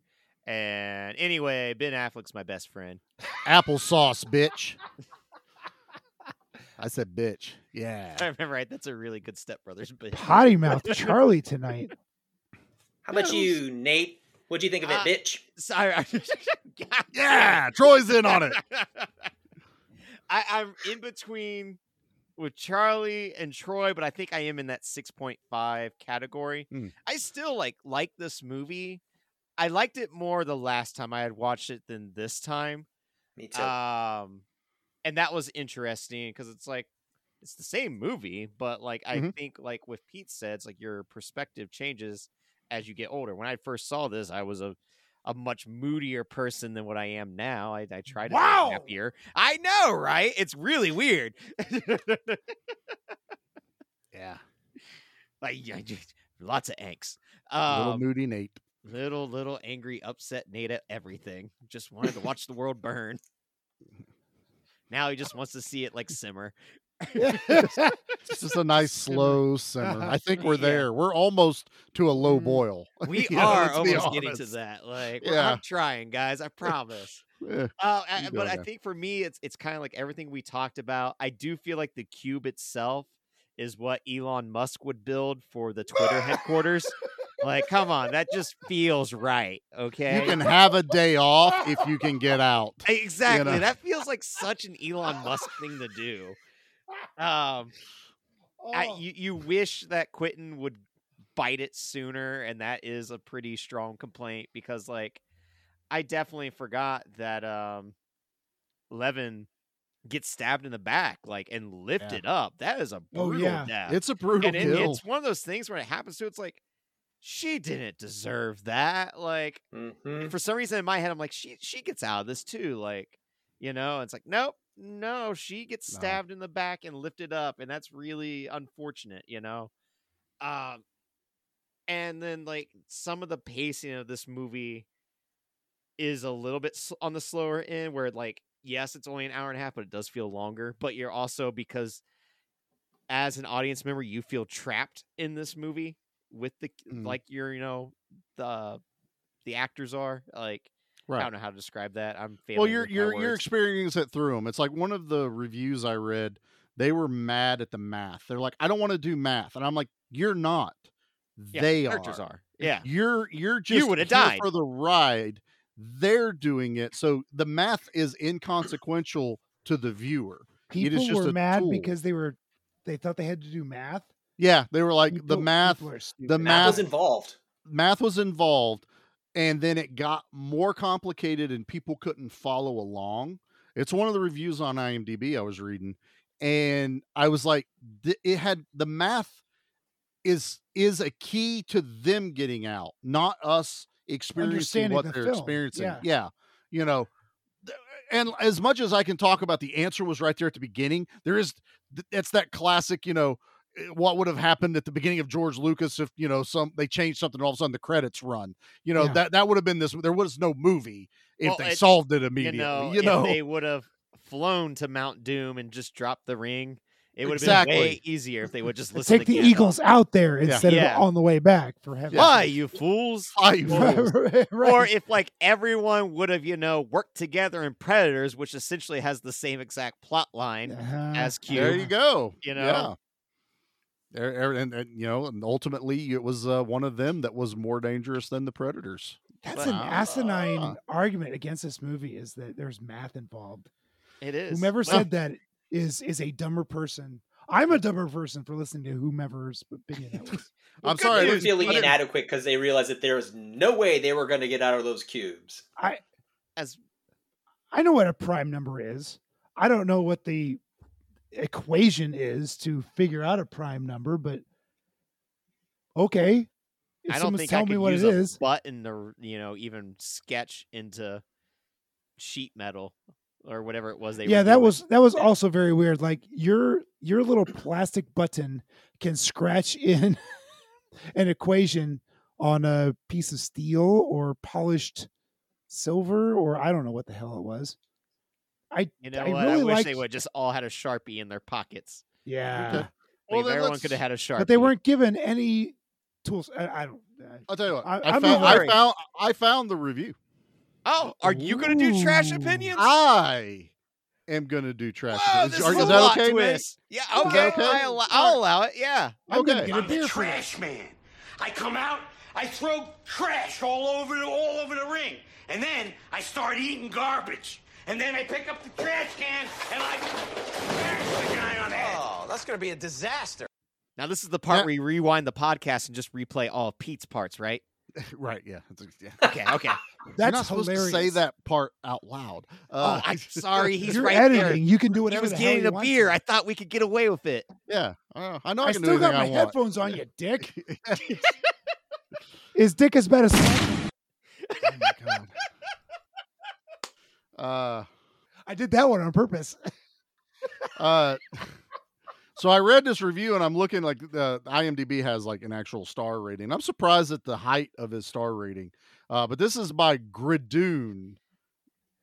And anyway, Ben Affleck's my best friend. applesauce, bitch. I said bitch. Yeah. I remember right. That's a really good Step Brothers bit. Potty mouth Charlie tonight. How about Yeah, it was- you, Nate? What'd you think of it, Uh, bitch? Sorry. Yeah, Troy's in on it. I, I'm in between with Charlie and Troy, but I think I am in that 6.5 category. Hmm. I still like like this movie. I liked it more the last time I had watched it than this time. Me too. Um, and that was interesting because it's like it's the same movie, but like I Mhm. think like with Pete said, it's like your perspective changes as you get older. When I first saw this, I was a a much moodier person than what I am now. I, I try to Wow. be happier. I know, right? It's really weird. Yeah. like yeah, just- lots of angst. A little Um, moody Nate. Little little angry, upset Nate at everything. Just wanted to watch the world burn. Now he just wants to see it like simmer. It's just a nice slow simmer. I think we're Yeah. there. We're almost to a low Mm. boil. We You know, are let's almost getting to that. Like we're- Yeah. I'm trying, guys. I promise. Eh, Uh, I- but I think for me, it's it's kind of like everything we talked about. I do feel like the cube itself is what Elon Musk would build for the Twitter headquarters. Like, come on, that just feels right. Okay, You can have a day off if you can get out. exactly. know? That feels like such an Elon Musk thing to do. Um, I, Oh. you you wish that Quentin would bite it sooner, and that is a pretty strong complaint because, like, I definitely forgot that um, Leaven gets stabbed in the back, like, and lifted up. That is a Oh, brutal yeah. death. It's a brutal and it's one of those things when it happens to, it's like she didn't deserve that. Like, Mhm. for some reason in my head, I'm like, she she gets out of this too. Like, you know, it's like, nope, no, she gets No. stabbed in the back and lifted up, and that's really unfortunate, you know. Um, and then like some of the pacing of this movie is a little bit on the slower end, where like, yes, it's only an hour and a half, but it does feel longer. But you're also because as an audience member, you feel trapped in this movie with the Mm. like you're you know the the actors are like I don't know how to describe that. I'm failing Well, you're you're you're experiencing it through them. It's like one of the reviews I read. They were mad at the math. They're like, I don't want to do math, and I'm like, you're not. Yeah, they characters are. are. Yeah. You're you're just would've here died. for the ride. They're doing it, so the math is inconsequential to the viewer. it is People just were a mad tool. because they were they thought they had to do math. Yeah, they were like the math. people The. Math math was involved. math was involved and then it got more complicated and people couldn't follow along it's one of the reviews on imdb i was reading and i was like th- it had the math is is a key to them getting out not us experiencing what the they're film, experiencing yeah. yeah you know and as much as i can talk about the answer was right there at the beginning there is th- it's that classic you know what would have happened at the beginning of George Lucas if you know some they changed something and all of a sudden the credits run. You know Yeah. that that would have been this. There was no movie if Well, they it- solved it You immediately. know, You know, they would have flown to Mount Doom and just dropped the ring, it would have been way Exactly. easier if they would just listen Take to the Gandalf. Eagles out there instead Yeah. of on the way back. For heaven's Why, you fools? Why, you fools? right. Or if like everyone would have, you know, worked together in Predators, which essentially has the same exact plot line Uh-huh. as Cube. there you go. You know? Yeah. There- there- and, and, you know, and ultimately it was uh, one of them that was more dangerous than the predators. That's But- an asinine Ah. argument against this movie is that there's math involved. It is. Whomever Well, said that is is a dumber person. I'm a dumber person for listening to whomever's opinion that was. I'm good sorry, They were feeling inadequate because they realized that there was no way they were going to get out of those cubes. I As I know what a prime number is. I don't know what the equation is to figure out a prime number, but okay. If I don't think I telling could me what use it is, button to you know even sketch into sheet metal or whatever it was they. yeah, that doing. was that was also very weird. Like your your little plastic button can scratch in an equation on a piece of steel or polished silver or I don't know what the hell it was. I You know I what? really I wish liked, they would just all had a sharpie in their pockets. yeah, Like, Well, everyone let's- could have had a sharpie. but they weren't given any tools. I, I don't. I, I'll tell you what. I- I, I'm found, I found I found the review. Oh, are you going to do trash opinions? I am gonna do trash. Whoa, Is- are- is, is that plot okay, Nate? twist. Yeah, okay. okay? I allow, I'll allow it. Yeah. I'm gonna Okay. get a I'm the beer for trash man. I come out, I throw trash all over the, all over the ring, and then I start eating garbage. And then I pick up the trash can and I smash the guy on the head. Oh, that's going to be a disaster. Now this is the part Yeah. where you rewind the podcast and just replay all of Pete's parts, right? right. Yeah. Yeah. Okay, okay. You're not supposed hilarious. to say that part out loud. Uh, oh, I'm sorry. He's You're right editing. there. You can do He whatever was the hell getting you a beer. to. I thought we could get away with it. yeah. I, know. I know. I I can still do got my I want. headphones on, you dick. Is dick as bad as? Oh my god! Uh, I did that one on purpose. uh, so I read this review and I'm looking like the IMDb has like an actual star rating. I'm surprised at the height of his star rating. Uh, but this is by Gridoon.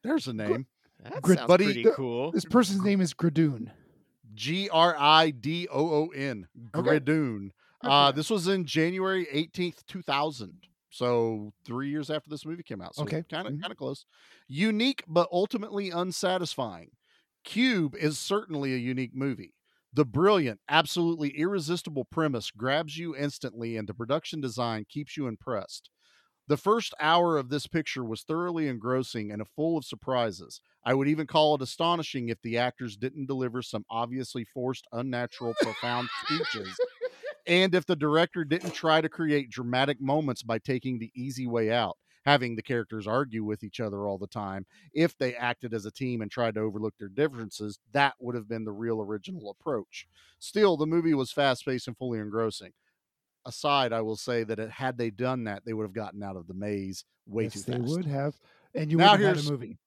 There's a name. That Grid- sounds buddy, pretty the- cool. This person's name is Gradoon. G R I D O O N. Okay. Gridoon. Good Uh, for this was in January 18th, 2000. So three years after this movie came out. So Okay. kind of Mhm. kind of close. Unique but ultimately unsatisfying. Cube is certainly a unique movie. The brilliant, absolutely irresistible premise grabs you instantly, and the production design keeps you impressed. The first hour of this picture was thoroughly engrossing and full of surprises. I would even call it astonishing if the actors didn't deliver some obviously forced, unnatural, profound speeches, and if the director didn't try to create dramatic moments by taking the easy way out, having the characters argue with each other all the time. If they acted as a team and tried to overlook their differences, that would have been the real original approach. Still, the movie was fast paced and fully engrossing aside, I will say that it, had they done that, they would have gotten out of the maze way yes, too they fast. would have, and you Now would have had here's- a movie.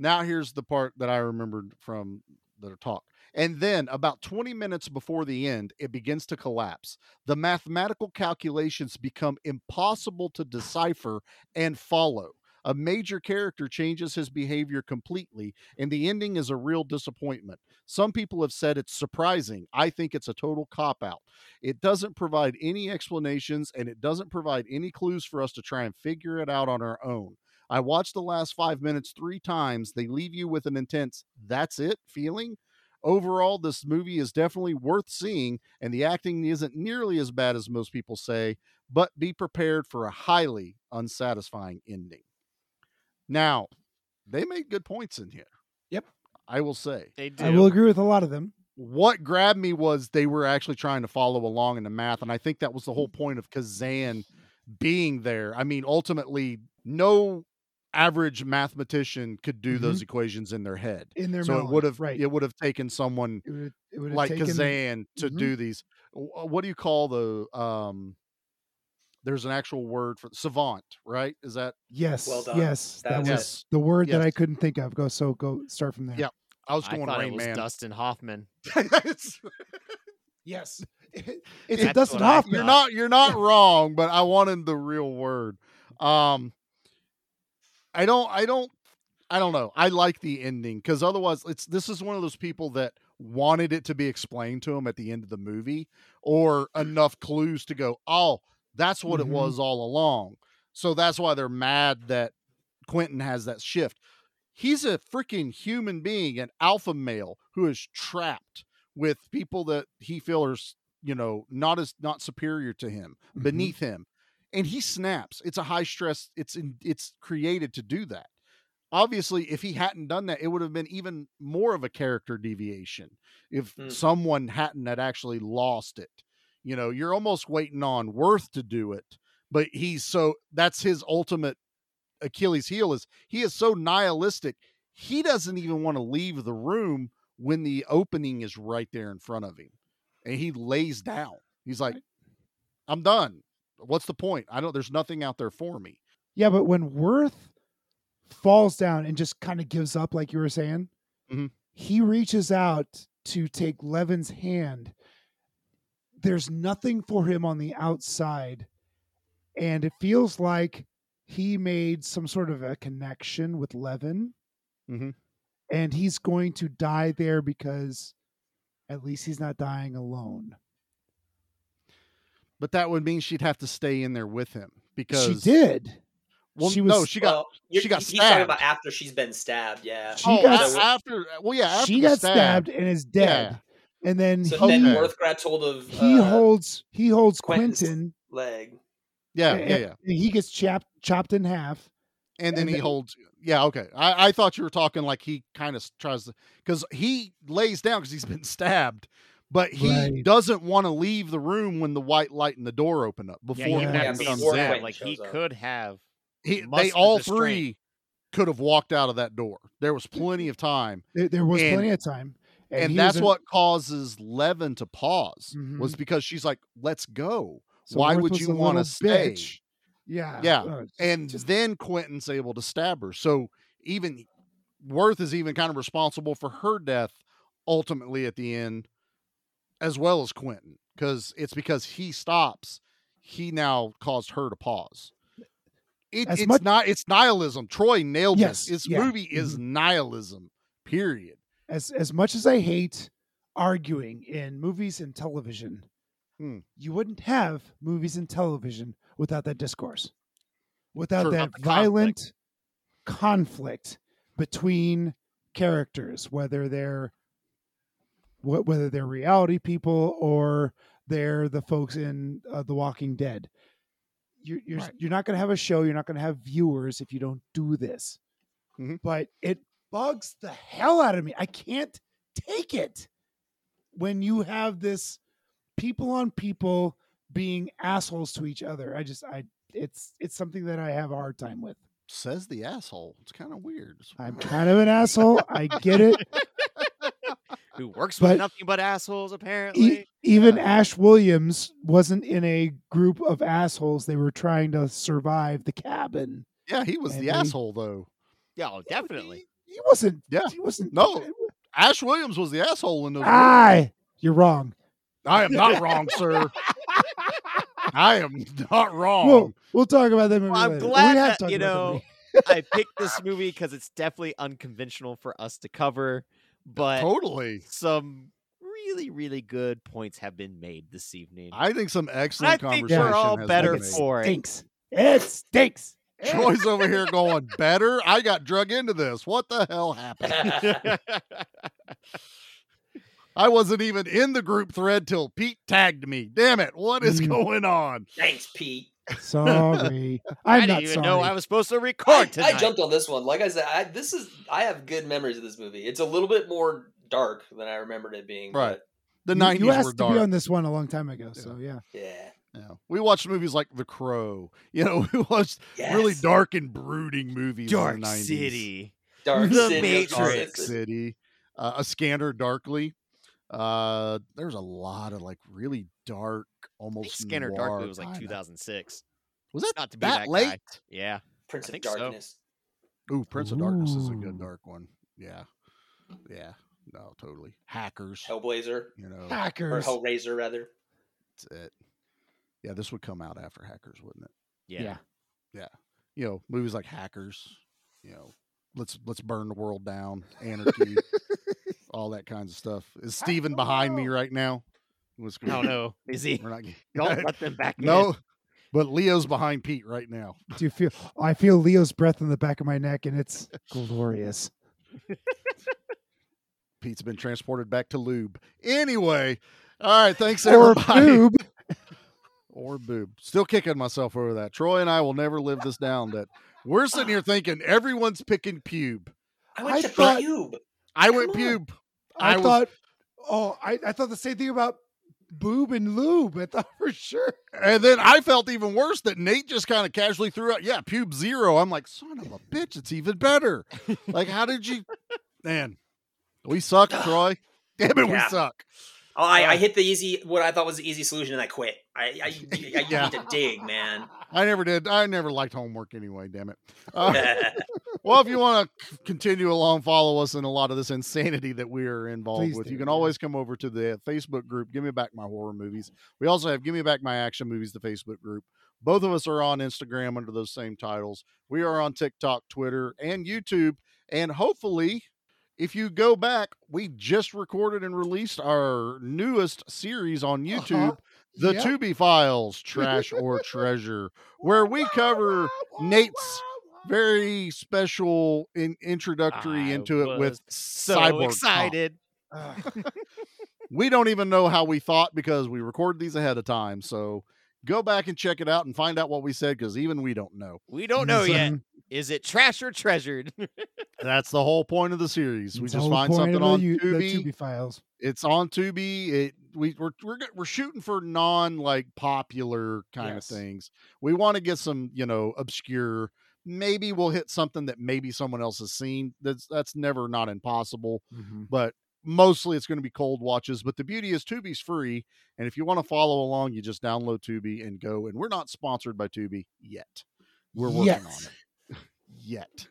Now here's the part that I remembered from the talk. And then about 20 minutes before the end, it begins to collapse. The mathematical calculations become impossible to decipher and follow. A major character changes his behavior completely, and the ending is a real disappointment. Some people have said it's surprising. I think it's a total cop out. It doesn't provide any explanations and it doesn't provide any clues for us to try and figure it out on our own. I watched the last five minutes three times. They leave you with an intense, that's it feeling. Overall, this movie is definitely worth seeing, and the acting isn't nearly as bad as most people say, but be prepared for a highly unsatisfying ending. Now, they make good points in here. Yep. I will say. They do. I will agree with a lot of them. What grabbed me was they were actually trying to follow along in the math, and I think that was the whole mm. point of Kazan being there. I mean, ultimately, no average mathematician could do those equations in their head. In their so it would have right. it would have taken someone It would, it would have like taken, Kazan to Mhm. do these. uh, What do you call the um? There's an actual word for savant, right? Is that Yes, Well done. yes, that That's was it. the word that I couldn't think of. Go so go start from there. Yeah. I was going thought Rain it was Man. Dustin Hoffman. Yes, it's a That's Dustin what I Hoffman. You're not you're not wrong, but I wanted the real word. Um I don't I don't I don't know. I like the ending because otherwise it's this is one of those people that wanted it to be explained to him at the end of the movie or enough clues to go, "Oh, that's what Mhm. it was all along." So that's why they're mad that Quentin has that shift. He's a freaking human being, an alpha male who is trapped with people that he feels, you know, not as not superior to him, Mhm. beneath him, and he snaps. It's a high stress. It's in, it's created to do that. Obviously, if he hadn't done that, it would have been even more of a character deviation. If Mm. someone hadn't had actually lost it, you know, you're almost waiting on Worth to do it, but he's so that's his ultimate Achilles heel is he is so nihilistic. He doesn't even want to leave the room when the opening is right there in front of him. And he lays down. He's like, I'm done. What's the point? I don't there's nothing out there for me. Yeah, but when Worth falls down and just kind of gives up, like you were saying, Mhm. he reaches out to take Leaven's hand. There's nothing for him on the outside. And it feels like he made some sort of a connection with Leaven. Mhm. And he's going to die there because at least he's not dying alone. But that would mean she'd have to stay in there with him because she did. Well, She no, she got Well, you're- she got he's talking about after she's been stabbed. Yeah. She oh, got- after well, yeah, after she got stab. stabbed and is dead. And then So he, then Worth grabs hold of he uh, holds he holds Quentin's Quentin. leg. Yeah, yeah, yeah. and he gets chopped chopped in half. and then And he then- holds yeah okay i, I thought you were talking like he kind of tries to because he lays down because he's been stabbed but he Right. doesn't want to leave the room when the white light and the door open up before Yeah, he even Yeah, that comes being before in. said, Quentin like he up. could have. He, they all the three could have walked out of that door. There was plenty of time, There, there was And- plenty of time, and, he that's was in- what causes Leaven to pause. Was Mhm. because she's like, "Let's go. so Why Worth would you want to stay?" bitch. Yeah, Yeah, uh, and just- then Quentin's able to stab her. So even Worth is even kind of responsible for her death ultimately at the end, as well as Quentin, because it's because he stops. He now caused her to pause. It, it's much- not. It's nihilism. Troy nailed Yes, this. This yeah, movie is nihilism. Period. as as much as I hate arguing in movies and television, Hmm. you wouldn't have movies and television without that discourse, without True. that conflict. violent conflict between characters, whether they're wh- whether they're reality people or they're the folks in uh, The Walking Dead. You're you're, Right. you're not going to have a show. You're not going to have viewers if you don't do this. Mhm. But it bugs the hell out of me. I can't take it when you have this people on people being assholes to each other. I just I it's it's something that I have a hard time with. Says the asshole. It's kind of weird. I'm kind of an asshole. I get it. Who works But- with nothing but assholes, apparently. E- even Ash Williams wasn't in a group of assholes. They were trying to survive the cabin. Yeah, he was And the they- asshole though. yeah, oh, definitely. He wasn't. Yeah. He wasn't. No, Ash Williams was the asshole in those. movies. Ah, you're wrong. I am not wrong, sir. I am not wrong. We'll we'll talk about that movie Well, I'm later. glad we have that you know. I picked this movie because it's definitely unconventional for us to cover, but totally. some really, really good points have been made this evening. I think some excellent I think we're all has better been for it. Stinks. It stinks. Troy's over here going better. I got drug into this. What the hell happened? I wasn't even in the group thread till Pete tagged me. Damn it! What is Mm. going on? Thanks, Pete. Sorry, I I'm didn't not even sorry. know I was supposed to record tonight. I jumped on this one. Like I said, I, this is I have good memories of this movie. It's a little bit more dark than I remembered it being. Right. The You- nineties you were asked to dark. be on this one a long time ago, so yeah. Yeah. Yeah. We watched movies like The Crow. You know, we watched really dark and brooding movies. Dark in the 90s. City. Dark The City. Matrix. Dark City, uh, A Scanner Darkly. Uh, there's a lot of like really dark, I think almost Scanner noir Darkly was like kinda. 2006. Was that Not to be that, that, late? guy. Yeah. Prince I of think so. Darkness. Ooh, Prince of Darkness is a good dark one. Yeah, yeah, no, totally. Hackers, Hellblazer. you know, Or Hackers. Hellraiser, rather. that's it. Yeah, this would come out after Hackers, wouldn't it? Yeah. Yeah, you know, movies like Hackers. You know, let's let's burn the world down, anarchy, all that kinds of stuff. Is Steven behind me right now? Was Oh no. Is he? We're not. Don't let them back in. no, but Leo's behind Pete right now. Do you feel? I feel Leo's breath in the back of my neck, and it's glorious. Pete's been transported back to lube. Anyway, all right. Thanks Or everybody. boob. or boob. Still kicking myself over that. Troy and I will never live this down. That we're sitting here thinking everyone's picking pube. I went I to thought- Cube. I went Come on. pube. I, was- thought. Oh, I, I thought the same thing about boob and lube. I thought for sure. and then I felt even worse that Nate just kind of casually threw out, yeah, pube zero. I'm like, son of a bitch, it's even better. like, how did you, man? We suck, Troy. Damn it, we suck. Oh, I, I Uh, hit the easy, what I thought was the easy solution, and I quit. I, I, I, I Yeah. need to dig, man. I never did. I never liked homework anyway. Damn it. Uh, well, if you want to continue along, follow us in a lot of this insanity that we are involved Please with, do, you can yeah. always come over to the Facebook group. Give me back my horror movies. We also have Give Me Back My Action Movies, the Facebook group. Both of us are on Instagram under those same titles. We are on TikTok, Twitter, and YouTube. And hopefully, if you go back, we just recorded and released our newest series on uh-huh. YouTube, The Yep. Tubi Files, Trash or Treasure, where we cover Nate's very special in, introductory I into it with was so Cyborg excited. We don't even know how we thought because we recorded these ahead of time. So go back and check it out and find out what we said because even we don't know. We don't know yet. Is it trash or treasured? That's the whole point of the series. We It's just find something on U- Tubi. Tubi files. It's on Tubi. It we we're we're, we're shooting for non like popular kind Yes. of things. We want to get some you know obscure. Maybe we'll hit something that maybe someone else has seen. That's that's never not impossible. Mm-hmm. But mostly it's going to be cold watches. But the beauty is Tubi's free, and if you want to follow along, you just download Tubi and go. And we're not sponsored by Tubi yet. We're working Yet. on it yet.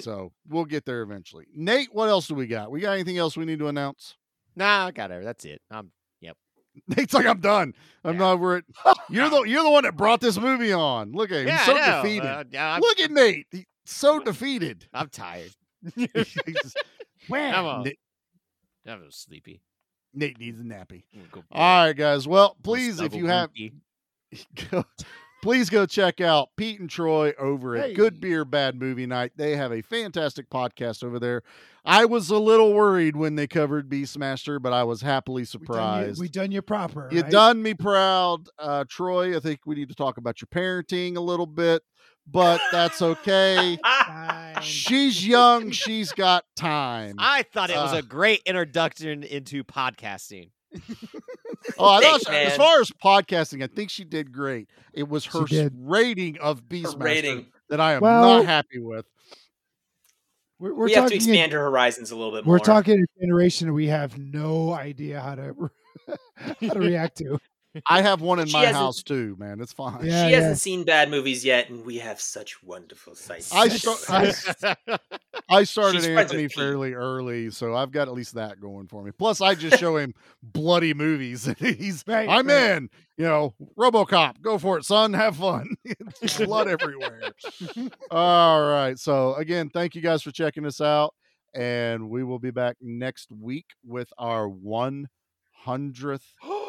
So we'll get there eventually. Nate, what else do we got? We got anything else we need to announce? nah, I got it. That's it. Yep. Nate's like, I'm done. I'm not over it. You're the you're the one that brought this movie on. Look at him. Yeah, He's so defeated. Uh, yeah, Look at Nate. He's so defeated. I'm tired. Just- I'm, all, Nate, I'm sleepy. Nate needs a nappy. I'm gonna go All right, guys. Well, please, if you have go, please go check out Pete and Troy over at Hey. Good Beer Bad Movie Night. They have a fantastic podcast over there. I was a little worried when they covered Beastmaster, but I was happily We done you, surprised. we done you proper. You right? done me proud, uh, Troy. I think we need to talk about your parenting a little bit, but that's okay. She's young. She's got time. I thought it was Uh, a great introduction into podcasting. Oh, I thought Thanks, she- as far as podcasting, I think she did great. It was her rating of Beastmaster rating. that I am Well- not happy with. We're, we're we have to talking. expand her horizons a little bit More. we're talking a generation we have no idea how to how to react to. I have one in She my house too, man. It's fine. Yeah, she yeah. hasn't seen bad movies yet, and we have such wonderful sights. I, Such sta- I, I started She's friends with Anthony Pete. fairly early, so I've got at least that going for me. Plus, I just show him bloody movies, and he's Right, I'm right. in. You know, RoboCop, go for it, son. Have fun. Blood everywhere. All right. So again, thank you guys for checking us out, and we will be back next week with our 100th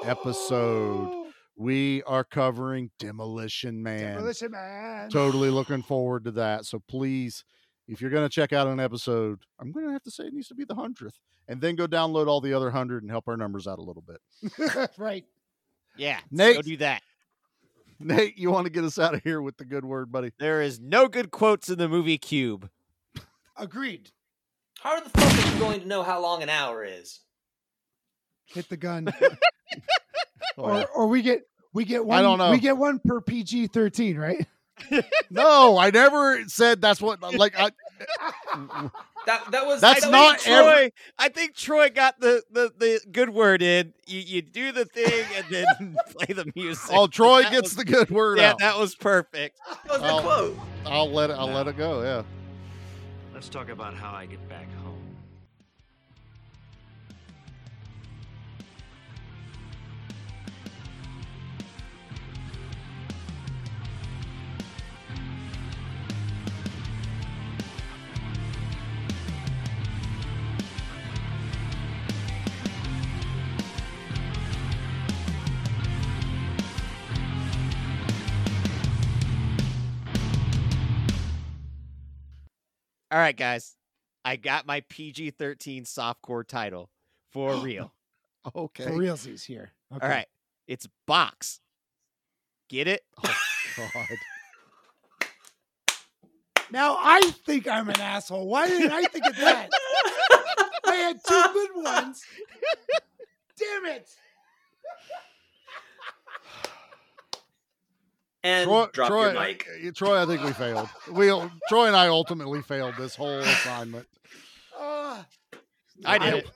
episode. We are covering Demolition Man Demolition Man. totally looking forward to that. So please, if you're going to check out an episode, I'm going to have to say it needs to be the hundredth, and then go download all the other hundred and help our numbers out a little bit. right. yeah, Nate- go do that. Nate, you want to get us out of here with the good word, buddy? There is no good quotes in the movie Cube. Agreed. How the fuck are you going to know how long an hour is? Hit the gun. Oh, or or we get we get one. I don't know. We get one per PG thirteen, right? no, I never said that's what. Uh, like, I, That that was That's that was- not Troy, every- I think Troy got the, the, the good word in. You you do the thing and then play the music. oh, Troy That gets was- the good word Yeah, out. that was perfect. that was the I'll- quote. I'll let it. I'll let it go. Yeah. Let's talk about how I get back home. All right, guys. I got my PG 13 softcore title for real. Okay. For realsies here. Okay. All right. It's Box. Get it? Oh, God. Now I think I'm an asshole. Why didn't I think of that? I had two good ones. Damn it. And Troy, drop Troy, your mic. uh, Troy, I think we failed. We Troy and I ultimately failed this whole assignment. Uh, I did it.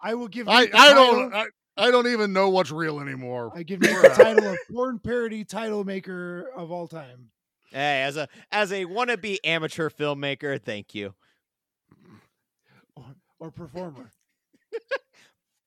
I will give you I, the I don't I, I don't even know what's real anymore. I give you the title of porn parody title maker of all time. Hey, as a as a wannabe amateur filmmaker, thank you. Or, or performer.